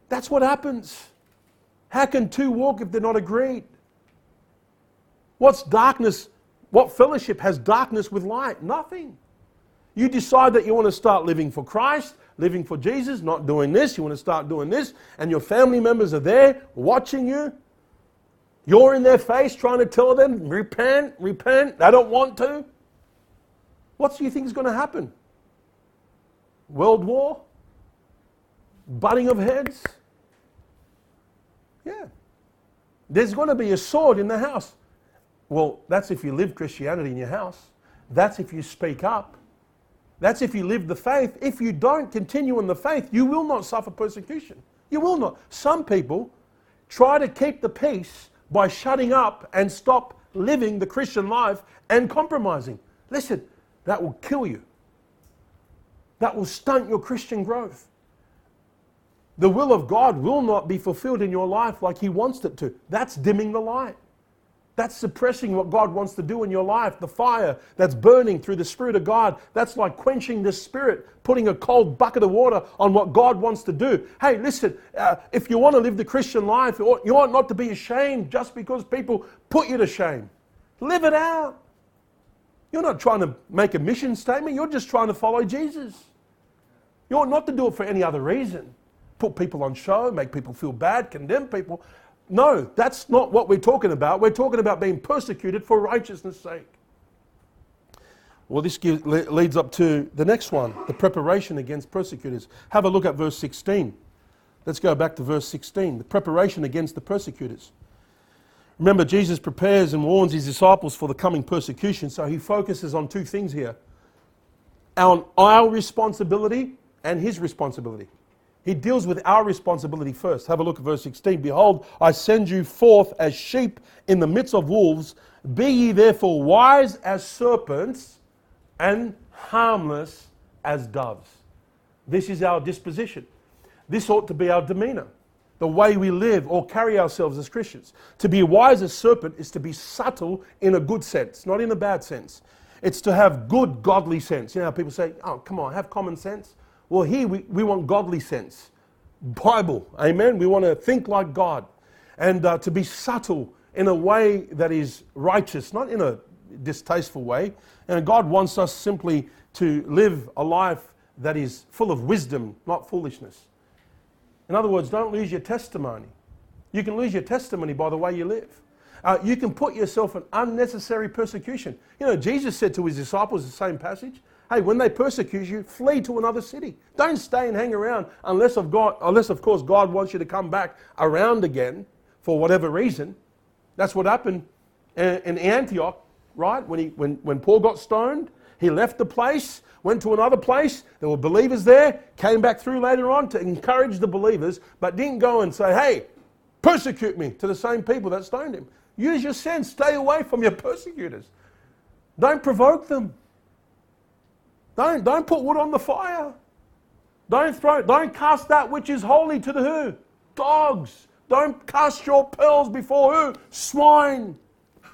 That's what happens. How can two walk if they're not agreed? What's darkness? What fellowship has darkness with light? Nothing. You decide that you want to start living for Christ, living for Jesus, not doing this, you want to start doing this, and your family members are there watching you. You're in their face trying to tell them, repent, repent. They don't want to. What do you think is going to happen? World war? Butting of heads? Yeah. There's going to be a sword in the house. Well, that's if you live Christianity in your house. That's if you speak up. That's if you live the faith. If you don't continue in the faith, you will not suffer persecution. You will not. Some people try to keep the peace by shutting up and stop living the Christian life and compromising. Listen, that will kill you. That will stunt your Christian growth. The will of God will not be fulfilled in your life like He wants it to. That's dimming the light. That's suppressing what God wants to do in your life. The fire that's burning through the Spirit of God, that's like quenching the Spirit, putting a cold bucket of water on what God wants to do. Hey, listen, uh, if you want to live the Christian life, you ought not to be ashamed just because people put you to shame. Live it out. You're not trying to make a mission statement, you're just trying to follow Jesus. You ought not to do it for any other reason. Put people on show, make people feel bad, condemn people. No, that's not what we're talking about. We're talking about being persecuted for righteousness' sake. Well, this gives, leads up to the next one the preparation against persecutors. Have a look at verse 16. Let's go back to verse 16 the preparation against the persecutors. Remember, Jesus prepares and warns his disciples for the coming persecution, so he focuses on two things here our responsibility and his responsibility. He deals with our responsibility first. Have a look at verse 16. Behold, I send you forth as sheep in the midst of wolves. Be ye therefore wise as serpents and harmless as doves. This is our disposition. This ought to be our demeanor, the way we live or carry ourselves as Christians. To be wise as serpent is to be subtle in a good sense, not in a bad sense. It's to have good, godly sense. You know, people say, oh, come on, have common sense. Well, here we, we want godly sense. Bible, amen. We want to think like God and uh, to be subtle in a way that is righteous, not in a distasteful way. And God wants us simply to live a life that is full of wisdom, not foolishness. In other words, don't lose your testimony. You can lose your testimony by the way you live. Uh, you can put yourself in unnecessary persecution. You know, Jesus said to his disciples the same passage Hey, when they persecute you, flee to another city. Don't stay and hang around unless of God, unless of course God wants you to come back around again for whatever reason. That's what happened in Antioch, right? When, he, when, when Paul got stoned, he left the place, went to another place. There were believers there, came back through later on to encourage the believers, but didn't go and say, hey, persecute me to the same people that stoned him. Use your sense, stay away from your persecutors. Don't provoke them. Don't, don't put wood on the fire. Don't throw, don't cast that which is holy to the who? Dogs. Don't cast your pearls before who? Swine.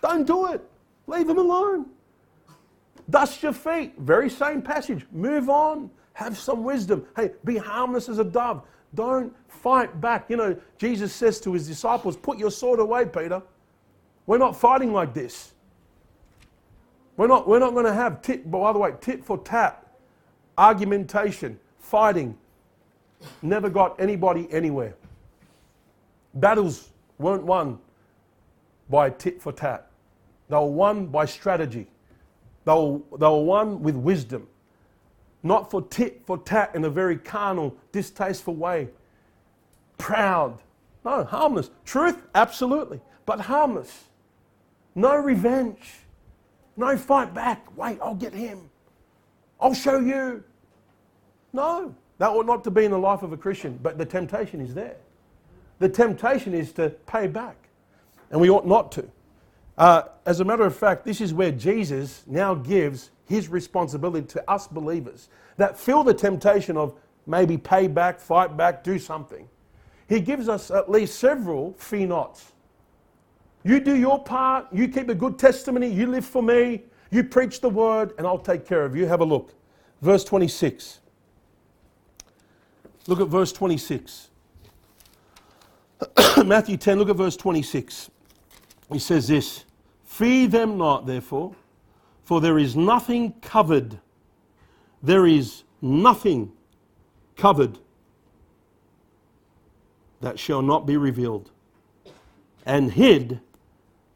Don't do it. Leave them alone. Dust your feet. Very same passage. Move on. Have some wisdom. Hey, be harmless as a dove. Don't fight back. You know, Jesus says to his disciples, Put your sword away, Peter. We're not fighting like this. We're not, we're not going to have tit, by the way, tit for tat, argumentation, fighting. Never got anybody anywhere. Battles weren't won by tit for tat. They were won by strategy. They were, they were won with wisdom. Not for tit for tat in a very carnal, distasteful way. Proud. No, harmless. Truth, absolutely. But harmless. No revenge. No, fight back. Wait, I'll get him. I'll show you. No, that ought not to be in the life of a Christian, but the temptation is there. The temptation is to pay back, and we ought not to. Uh, as a matter of fact, this is where Jesus now gives his responsibility to us believers that feel the temptation of maybe pay back, fight back, do something. He gives us at least several fee nots you do your part, you keep a good testimony, you live for me, you preach the word, and I'll take care of you. Have a look. Verse 26. Look at verse 26. Matthew 10, look at verse 26. He says this Feed them not, therefore, for there is nothing covered. There is nothing covered that shall not be revealed, and hid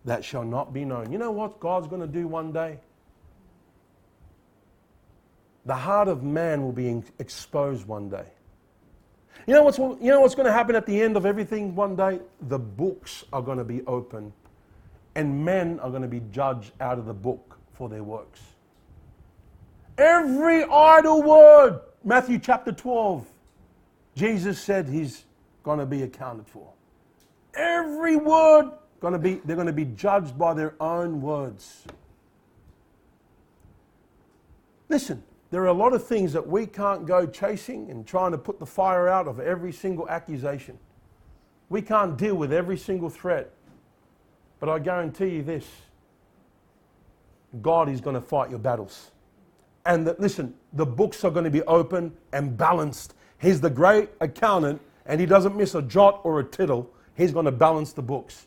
that shall not be known. You know what God's going to do one day? The heart of man will be exposed one day. You know, what's, you know what's going to happen at the end of everything one day? The books are going to be open, and men are going to be judged out of the book for their works. Every idle word, Matthew chapter 12, Jesus said he's going to be accounted for. Every word going to be, they're going to be judged by their own words. Listen, there are a lot of things that we can't go chasing and trying to put the fire out of every single accusation. We can't deal with every single threat. But I guarantee you this God is going to fight your battles. And that, listen, the books are going to be open and balanced. He's the great accountant, and he doesn't miss a jot or a tittle. He's going to balance the books.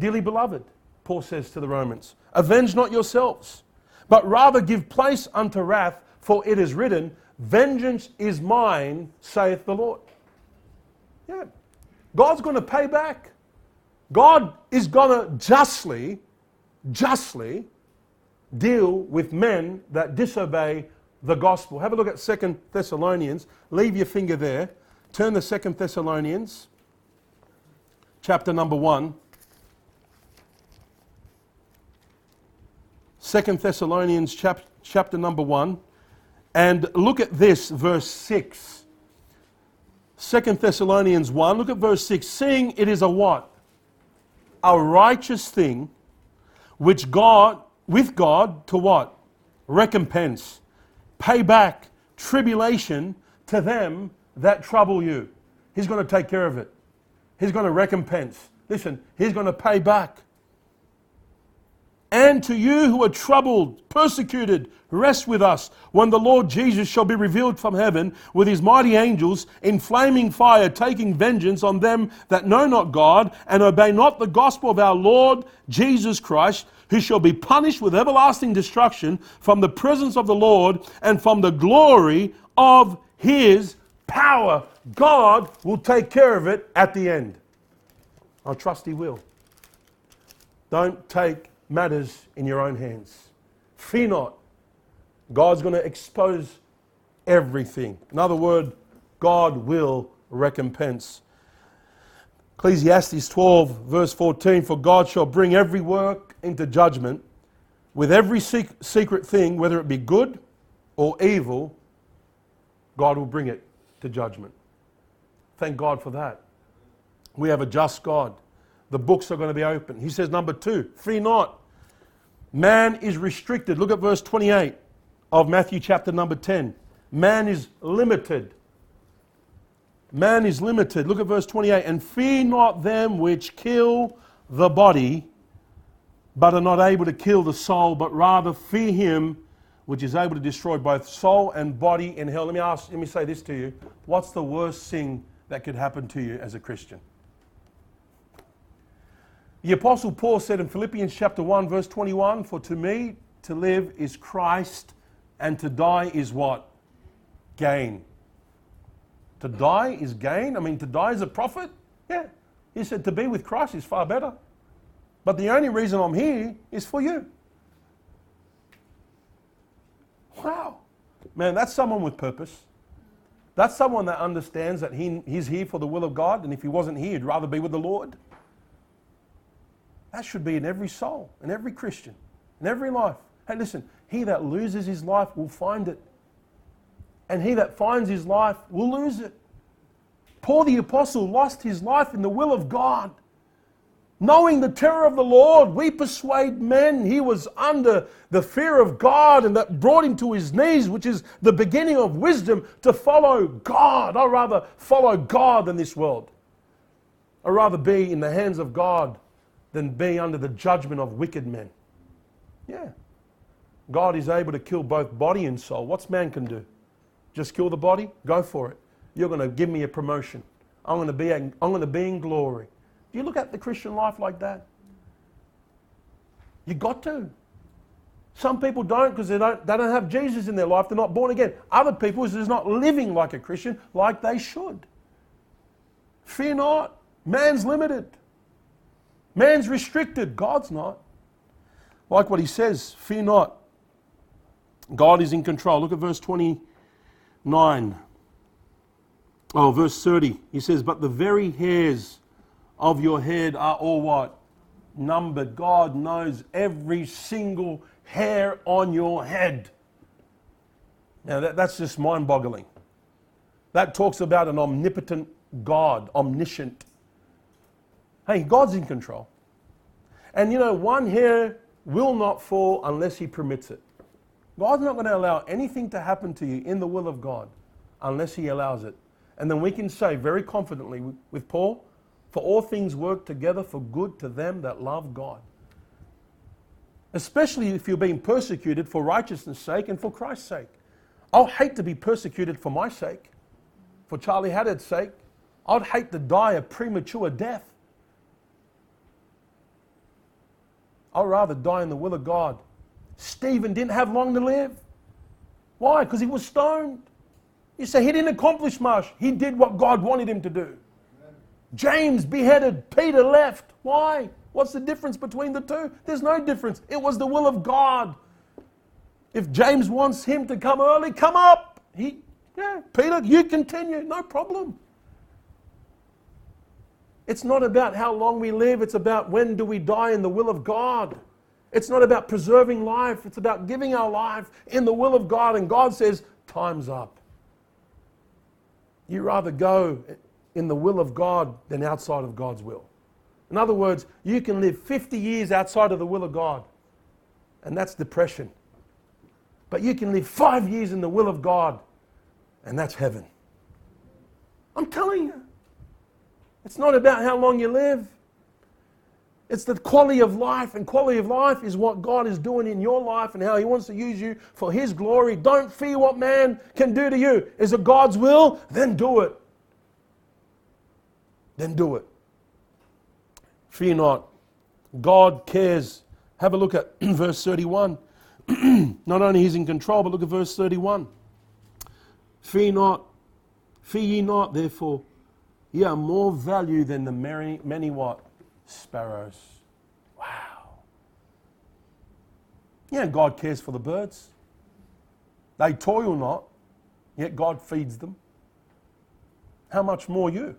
Dearly beloved, Paul says to the Romans, avenge not yourselves, but rather give place unto wrath, for it is written, Vengeance is mine, saith the Lord. Yeah. God's going to pay back. God is going to justly, justly deal with men that disobey the gospel. Have a look at Second Thessalonians. Leave your finger there. Turn to Second Thessalonians, chapter number 1. Second Thessalonians chap- chapter number 1. And look at this, verse 6. Second Thessalonians 1, look at verse 6. Seeing it is a what? A righteous thing which God, with God, to what? Recompense. Pay back tribulation to them that trouble you. He's going to take care of it. He's going to recompense. Listen, He's going to pay back. And to you who are troubled, persecuted, rest with us when the Lord Jesus shall be revealed from heaven with his mighty angels in flaming fire, taking vengeance on them that know not God and obey not the gospel of our Lord Jesus Christ, who shall be punished with everlasting destruction from the presence of the Lord and from the glory of his power. God will take care of it at the end. I trust he will. Don't take matters in your own hands. Fear not. God's going to expose everything. In other words, God will recompense. Ecclesiastes 12, verse 14 For God shall bring every work into judgment with every secret thing, whether it be good or evil, God will bring it to judgment. Thank God for that. We have a just God. The books are going to be open. He says, number two, fear not. Man is restricted. Look at verse 28 of Matthew chapter number 10. Man is limited. Man is limited. Look at verse 28. And fear not them which kill the body, but are not able to kill the soul, but rather fear him which is able to destroy both soul and body in hell. Let me ask, let me say this to you. What's the worst thing that could happen to you as a Christian? The Apostle Paul said in Philippians chapter 1, verse 21 For to me to live is Christ, and to die is what? Gain. To die is gain? I mean, to die is a profit? Yeah. He said to be with Christ is far better. But the only reason I'm here is for you. Wow. Man, that's someone with purpose. That's someone that understands that he, he's here for the will of God, and if he wasn't here, he'd rather be with the Lord. That should be in every soul, in every Christian, in every life. Hey, listen, he that loses his life will find it. And he that finds his life will lose it. Paul the Apostle lost his life in the will of God. Knowing the terror of the Lord, we persuade men he was under the fear of God and that brought him to his knees, which is the beginning of wisdom to follow God. I'd rather follow God than this world. I'd rather be in the hands of God than be under the judgment of wicked men. Yeah. God is able to kill both body and soul. What's man can do? Just kill the body? Go for it. You're going to give me a promotion. I'm going to be, I'm going to be in glory. Do you look at the Christian life like that? You got to. Some people don't because they don't, they don't have Jesus in their life. They're not born again. Other people is not living like a Christian like they should. Fear not. Man's limited. Man's restricted, God's not. Like what he says, fear not. God is in control. Look at verse 29. Oh, verse 30. He says, But the very hairs of your head are all what? Numbered. God knows every single hair on your head. Now, that, that's just mind boggling. That talks about an omnipotent God, omniscient. Hey, God's in control. And you know, one hair will not fall unless He permits it. God's not going to allow anything to happen to you in the will of God unless He allows it. And then we can say very confidently with Paul, For all things work together for good to them that love God. Especially if you're being persecuted for righteousness' sake and for Christ's sake. I'll hate to be persecuted for my sake, for Charlie Haddad's sake. I'd hate to die a premature death. I'd rather die in the will of God. Stephen didn't have long to live. Why? Because he was stoned. You say he didn't accomplish much. He did what God wanted him to do. James beheaded, Peter left. Why? What's the difference between the two? There's no difference. It was the will of God. If James wants him to come early, come up. He, yeah, Peter, you continue, no problem. It's not about how long we live, it's about when do we die in the will of God. It's not about preserving life, it's about giving our life in the will of God. And God says, Time's up. You rather go in the will of God than outside of God's will. In other words, you can live 50 years outside of the will of God, and that's depression. But you can live five years in the will of God, and that's heaven. I'm telling you. It's not about how long you live. It's the quality of life, and quality of life is what God is doing in your life and how He wants to use you for His glory. Don't fear what man can do to you. Is it God's will? Then do it. Then do it. Fear not. God cares. Have a look at verse 31. not only He's in control, but look at verse 31. Fear not. Fear ye not, therefore. Ye are more value than the many, many what? sparrows. Wow. Yeah, God cares for the birds. They toil not, yet God feeds them. How much more you?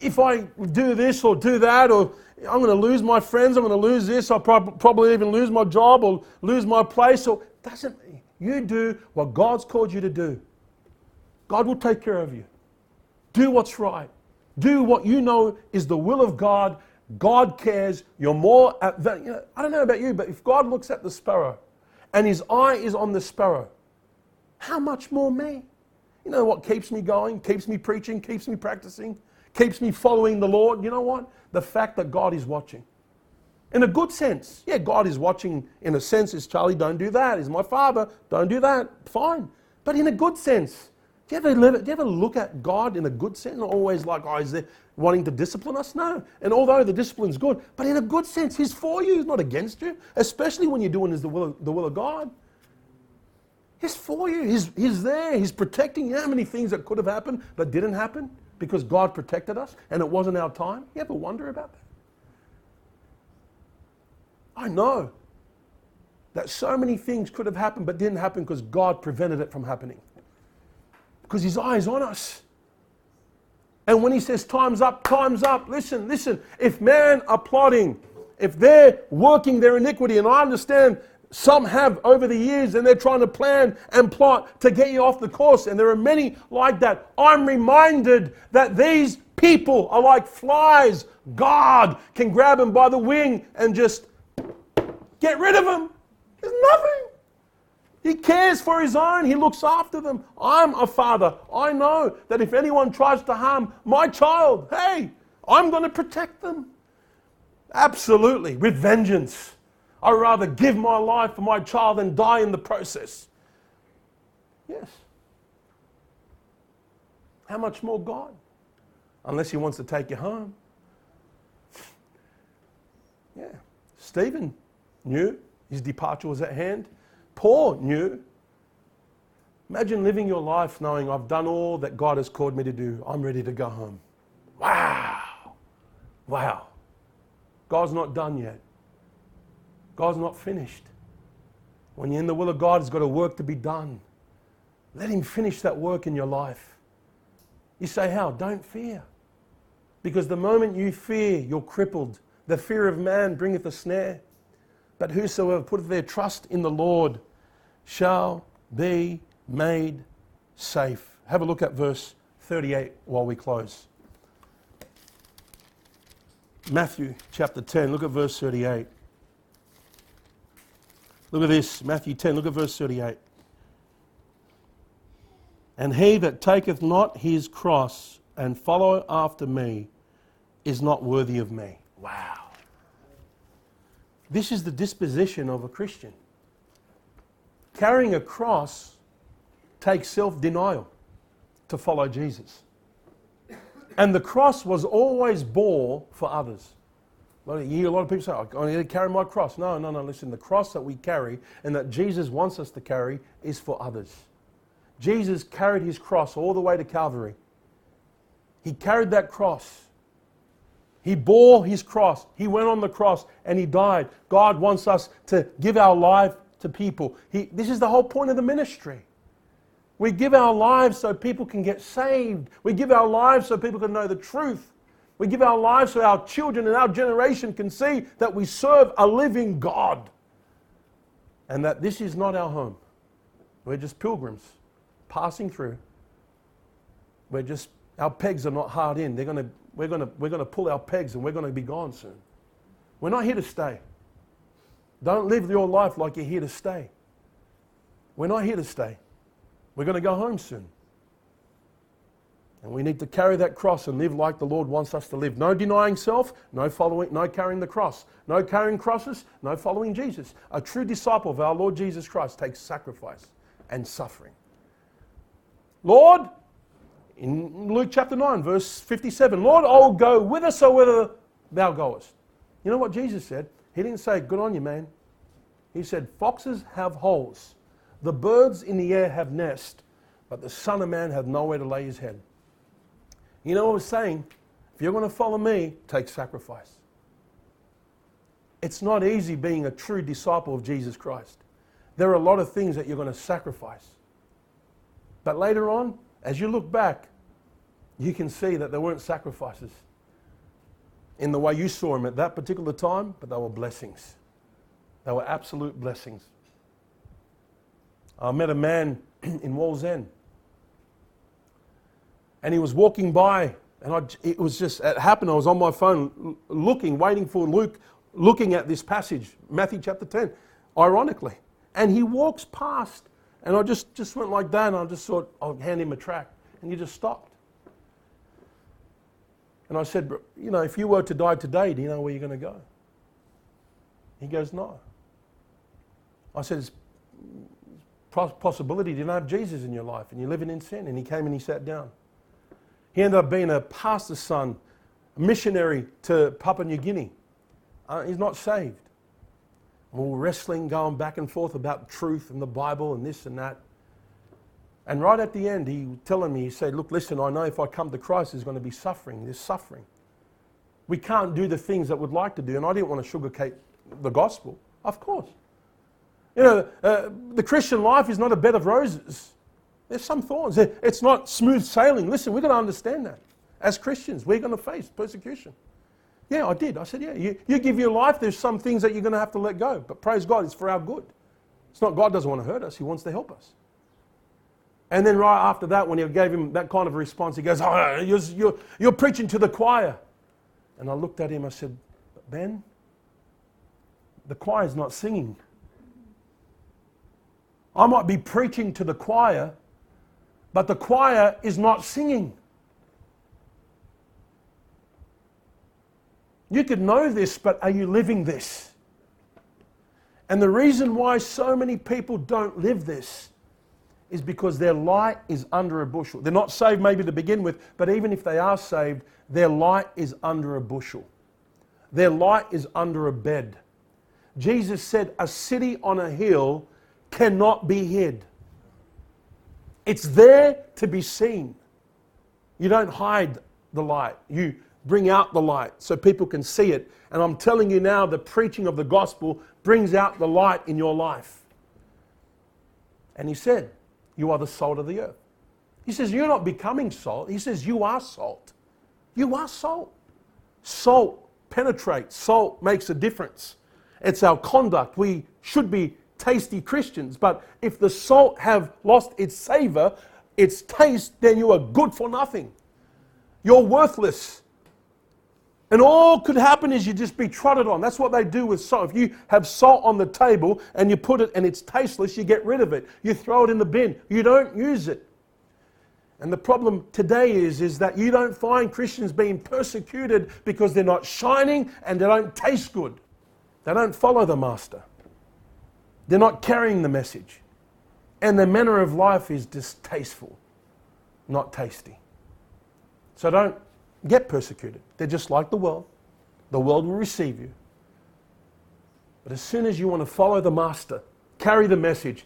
If I do this or do that, or I'm going to lose my friends, I'm going to lose this, I'll prob- probably even lose my job or lose my place, or doesn't you do what God's called you to do? God will take care of you. Do what's right. Do what you know is the will of God. God cares. You're more, at you know, I don't know about you, but if God looks at the sparrow and his eye is on the sparrow, how much more me? You know what keeps me going, keeps me preaching, keeps me practicing, keeps me following the Lord? You know what? The fact that God is watching. In a good sense. Yeah, God is watching in a sense. Is Charlie, don't do that. Is my father, don't do that. Fine. But in a good sense. Do you, ever live, do you ever look at God in a good sense? Not always like, oh, is there wanting to discipline us? No. And although the discipline's good, but in a good sense, He's for you, He's not against you, especially when you're doing the will of, the will of God. He's for you. He's, he's there. He's protecting you. How many things that could have happened but didn't happen because God protected us and it wasn't our time? You ever wonder about that? I know that so many things could have happened but didn't happen because God prevented it from happening because his eye is on us. And when he says time's up, time's up, listen, listen. If men are plotting, if they're working their iniquity, and I understand some have over the years and they're trying to plan and plot to get you off the course, and there are many like that. I'm reminded that these people are like flies. God can grab them by the wing and just get rid of them. There's nothing. He cares for his own. He looks after them. I'm a father. I know that if anyone tries to harm my child, hey, I'm going to protect them. Absolutely, with vengeance. I'd rather give my life for my child than die in the process. Yes. How much more God? Unless He wants to take you home. Yeah. Stephen knew his departure was at hand. Paul knew. Imagine living your life knowing I've done all that God has called me to do. I'm ready to go home. Wow. Wow. God's not done yet. God's not finished. When you're in the will of God, He's got a work to be done. Let Him finish that work in your life. You say, How? Don't fear. Because the moment you fear, you're crippled. The fear of man bringeth a snare. But whosoever putteth their trust in the Lord shall be made safe. Have a look at verse 38 while we close. Matthew chapter 10, look at verse 38. Look at this, Matthew 10, look at verse 38. And he that taketh not his cross and follow after me is not worthy of me. Wow. This is the disposition of a Christian. Carrying a cross takes self denial to follow Jesus. And the cross was always bore for others. Well, you hear a lot of people say, oh, I need to carry my cross. No, no, no, listen. The cross that we carry and that Jesus wants us to carry is for others. Jesus carried his cross all the way to Calvary. He carried that cross. He bore his cross. He went on the cross and he died. God wants us to give our life to people. He, this is the whole point of the ministry. We give our lives so people can get saved. We give our lives so people can know the truth. We give our lives so our children and our generation can see that we serve a living God and that this is not our home. We're just pilgrims passing through. We're just, our pegs are not hard in. They're gonna, we're going to we're gonna pull our pegs and we're going to be gone soon. We're not here to stay. Don't live your life like you're here to stay. We're not here to stay. We're going to go home soon. And we need to carry that cross and live like the Lord wants us to live. No denying self, no following, no carrying the cross. No carrying crosses, no following Jesus. A true disciple of our Lord Jesus Christ takes sacrifice and suffering. Lord, in Luke chapter 9, verse 57, Lord, I will go whithersoever thou goest. You know what Jesus said? He didn't say, Good on you, man. He said, Foxes have holes, the birds in the air have nests, but the Son of Man hath nowhere to lay his head. You know what I was saying? If you're going to follow me, take sacrifice. It's not easy being a true disciple of Jesus Christ. There are a lot of things that you're going to sacrifice. But later on, as you look back, you can see that there weren't sacrifices in the way you saw them at that particular time, but they were blessings. They were absolute blessings. I met a man in Wallsend and he was walking by, and I, it was just, it happened. I was on my phone looking, waiting for Luke, looking at this passage, Matthew chapter 10, ironically. And he walks past, and I just, just went like that, and I just thought, I'll hand him a track. And he just stopped. And I said, You know, if you were to die today, do you know where you're going to go? He goes, No. I said, It's possibility you don't have Jesus in your life and you're living in sin. And he came and he sat down. He ended up being a pastor's son, a missionary to Papua New Guinea. Uh, he's not saved. are wrestling, going back and forth about truth and the Bible and this and that. And right at the end, he was telling me, he said, Look, listen, I know if I come to Christ, there's going to be suffering. There's suffering. We can't do the things that we'd like to do. And I didn't want to sugarcoat the gospel. Of course. You know, uh, the Christian life is not a bed of roses. There's some thorns. It's not smooth sailing. Listen, we've got to understand that. As Christians, we're going to face persecution. Yeah, I did. I said, yeah, you, you give your life, there's some things that you're going to have to let go. But praise God, it's for our good. It's not God doesn't want to hurt us, He wants to help us. And then right after that, when he gave him that kind of response, he goes, oh, you're, you're, you're preaching to the choir. And I looked at him, I said, Ben, the choir's not singing. I might be preaching to the choir, but the choir is not singing. You could know this, but are you living this? And the reason why so many people don't live this is because their light is under a bushel. They're not saved maybe to begin with, but even if they are saved, their light is under a bushel. Their light is under a bed. Jesus said, A city on a hill cannot be hid. It's there to be seen. You don't hide the light, you bring out the light so people can see it. And I'm telling you now, the preaching of the gospel brings out the light in your life. And he said, You are the salt of the earth. He says, You're not becoming salt. He says, You are salt. You are salt. Salt penetrates, salt makes a difference. It's our conduct. We should be tasty Christians. But if the salt have lost its savor, its taste, then you are good for nothing. You're worthless. And all could happen is you just be trotted on. That's what they do with salt. If you have salt on the table and you put it and it's tasteless, you get rid of it. You throw it in the bin. You don't use it. And the problem today is, is that you don't find Christians being persecuted because they're not shining and they don't taste good. They don't follow the Master. They're not carrying the message. And their manner of life is distasteful, not tasty. So don't get persecuted. They're just like the world. The world will receive you. But as soon as you want to follow the Master, carry the message,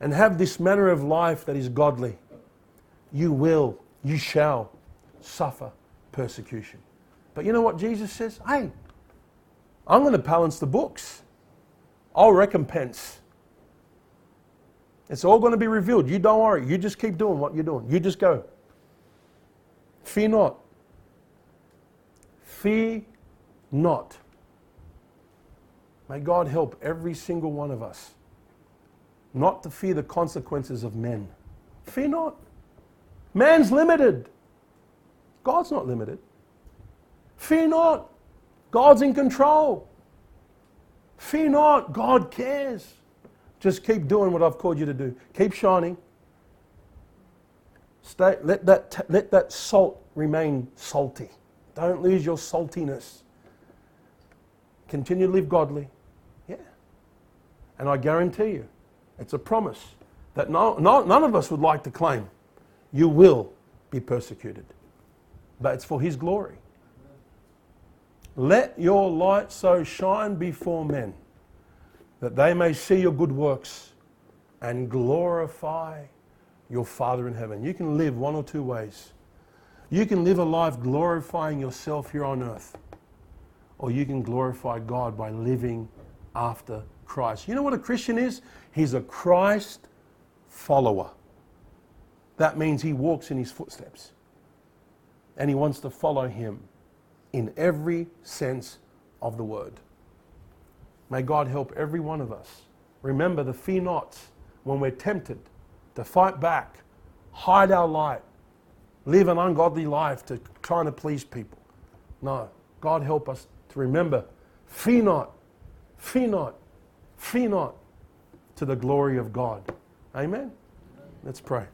and have this manner of life that is godly, you will, you shall suffer persecution. But you know what Jesus says? Hey, I'm going to balance the books. I'll recompense. It's all going to be revealed. You don't worry. You just keep doing what you're doing. You just go. Fear not. Fear not. May God help every single one of us not to fear the consequences of men. Fear not. Man's limited. God's not limited. Fear not. God's in control. Fear not. God cares. Just keep doing what I've called you to do. Keep shining. Stay, let, that, let that salt remain salty. Don't lose your saltiness. Continue to live godly. Yeah. And I guarantee you, it's a promise that no, no, none of us would like to claim. You will be persecuted, but it's for His glory. Let your light so shine before men that they may see your good works and glorify your Father in heaven. You can live one or two ways. You can live a life glorifying yourself here on earth, or you can glorify God by living after Christ. You know what a Christian is? He's a Christ follower. That means he walks in his footsteps and he wants to follow him in every sense of the word. May God help every one of us. Remember the fear nots when we're tempted to fight back, hide our light, live an ungodly life to trying to please people. No, God help us to remember fear not, fear not, fear not to the glory of God. Amen. Let's pray.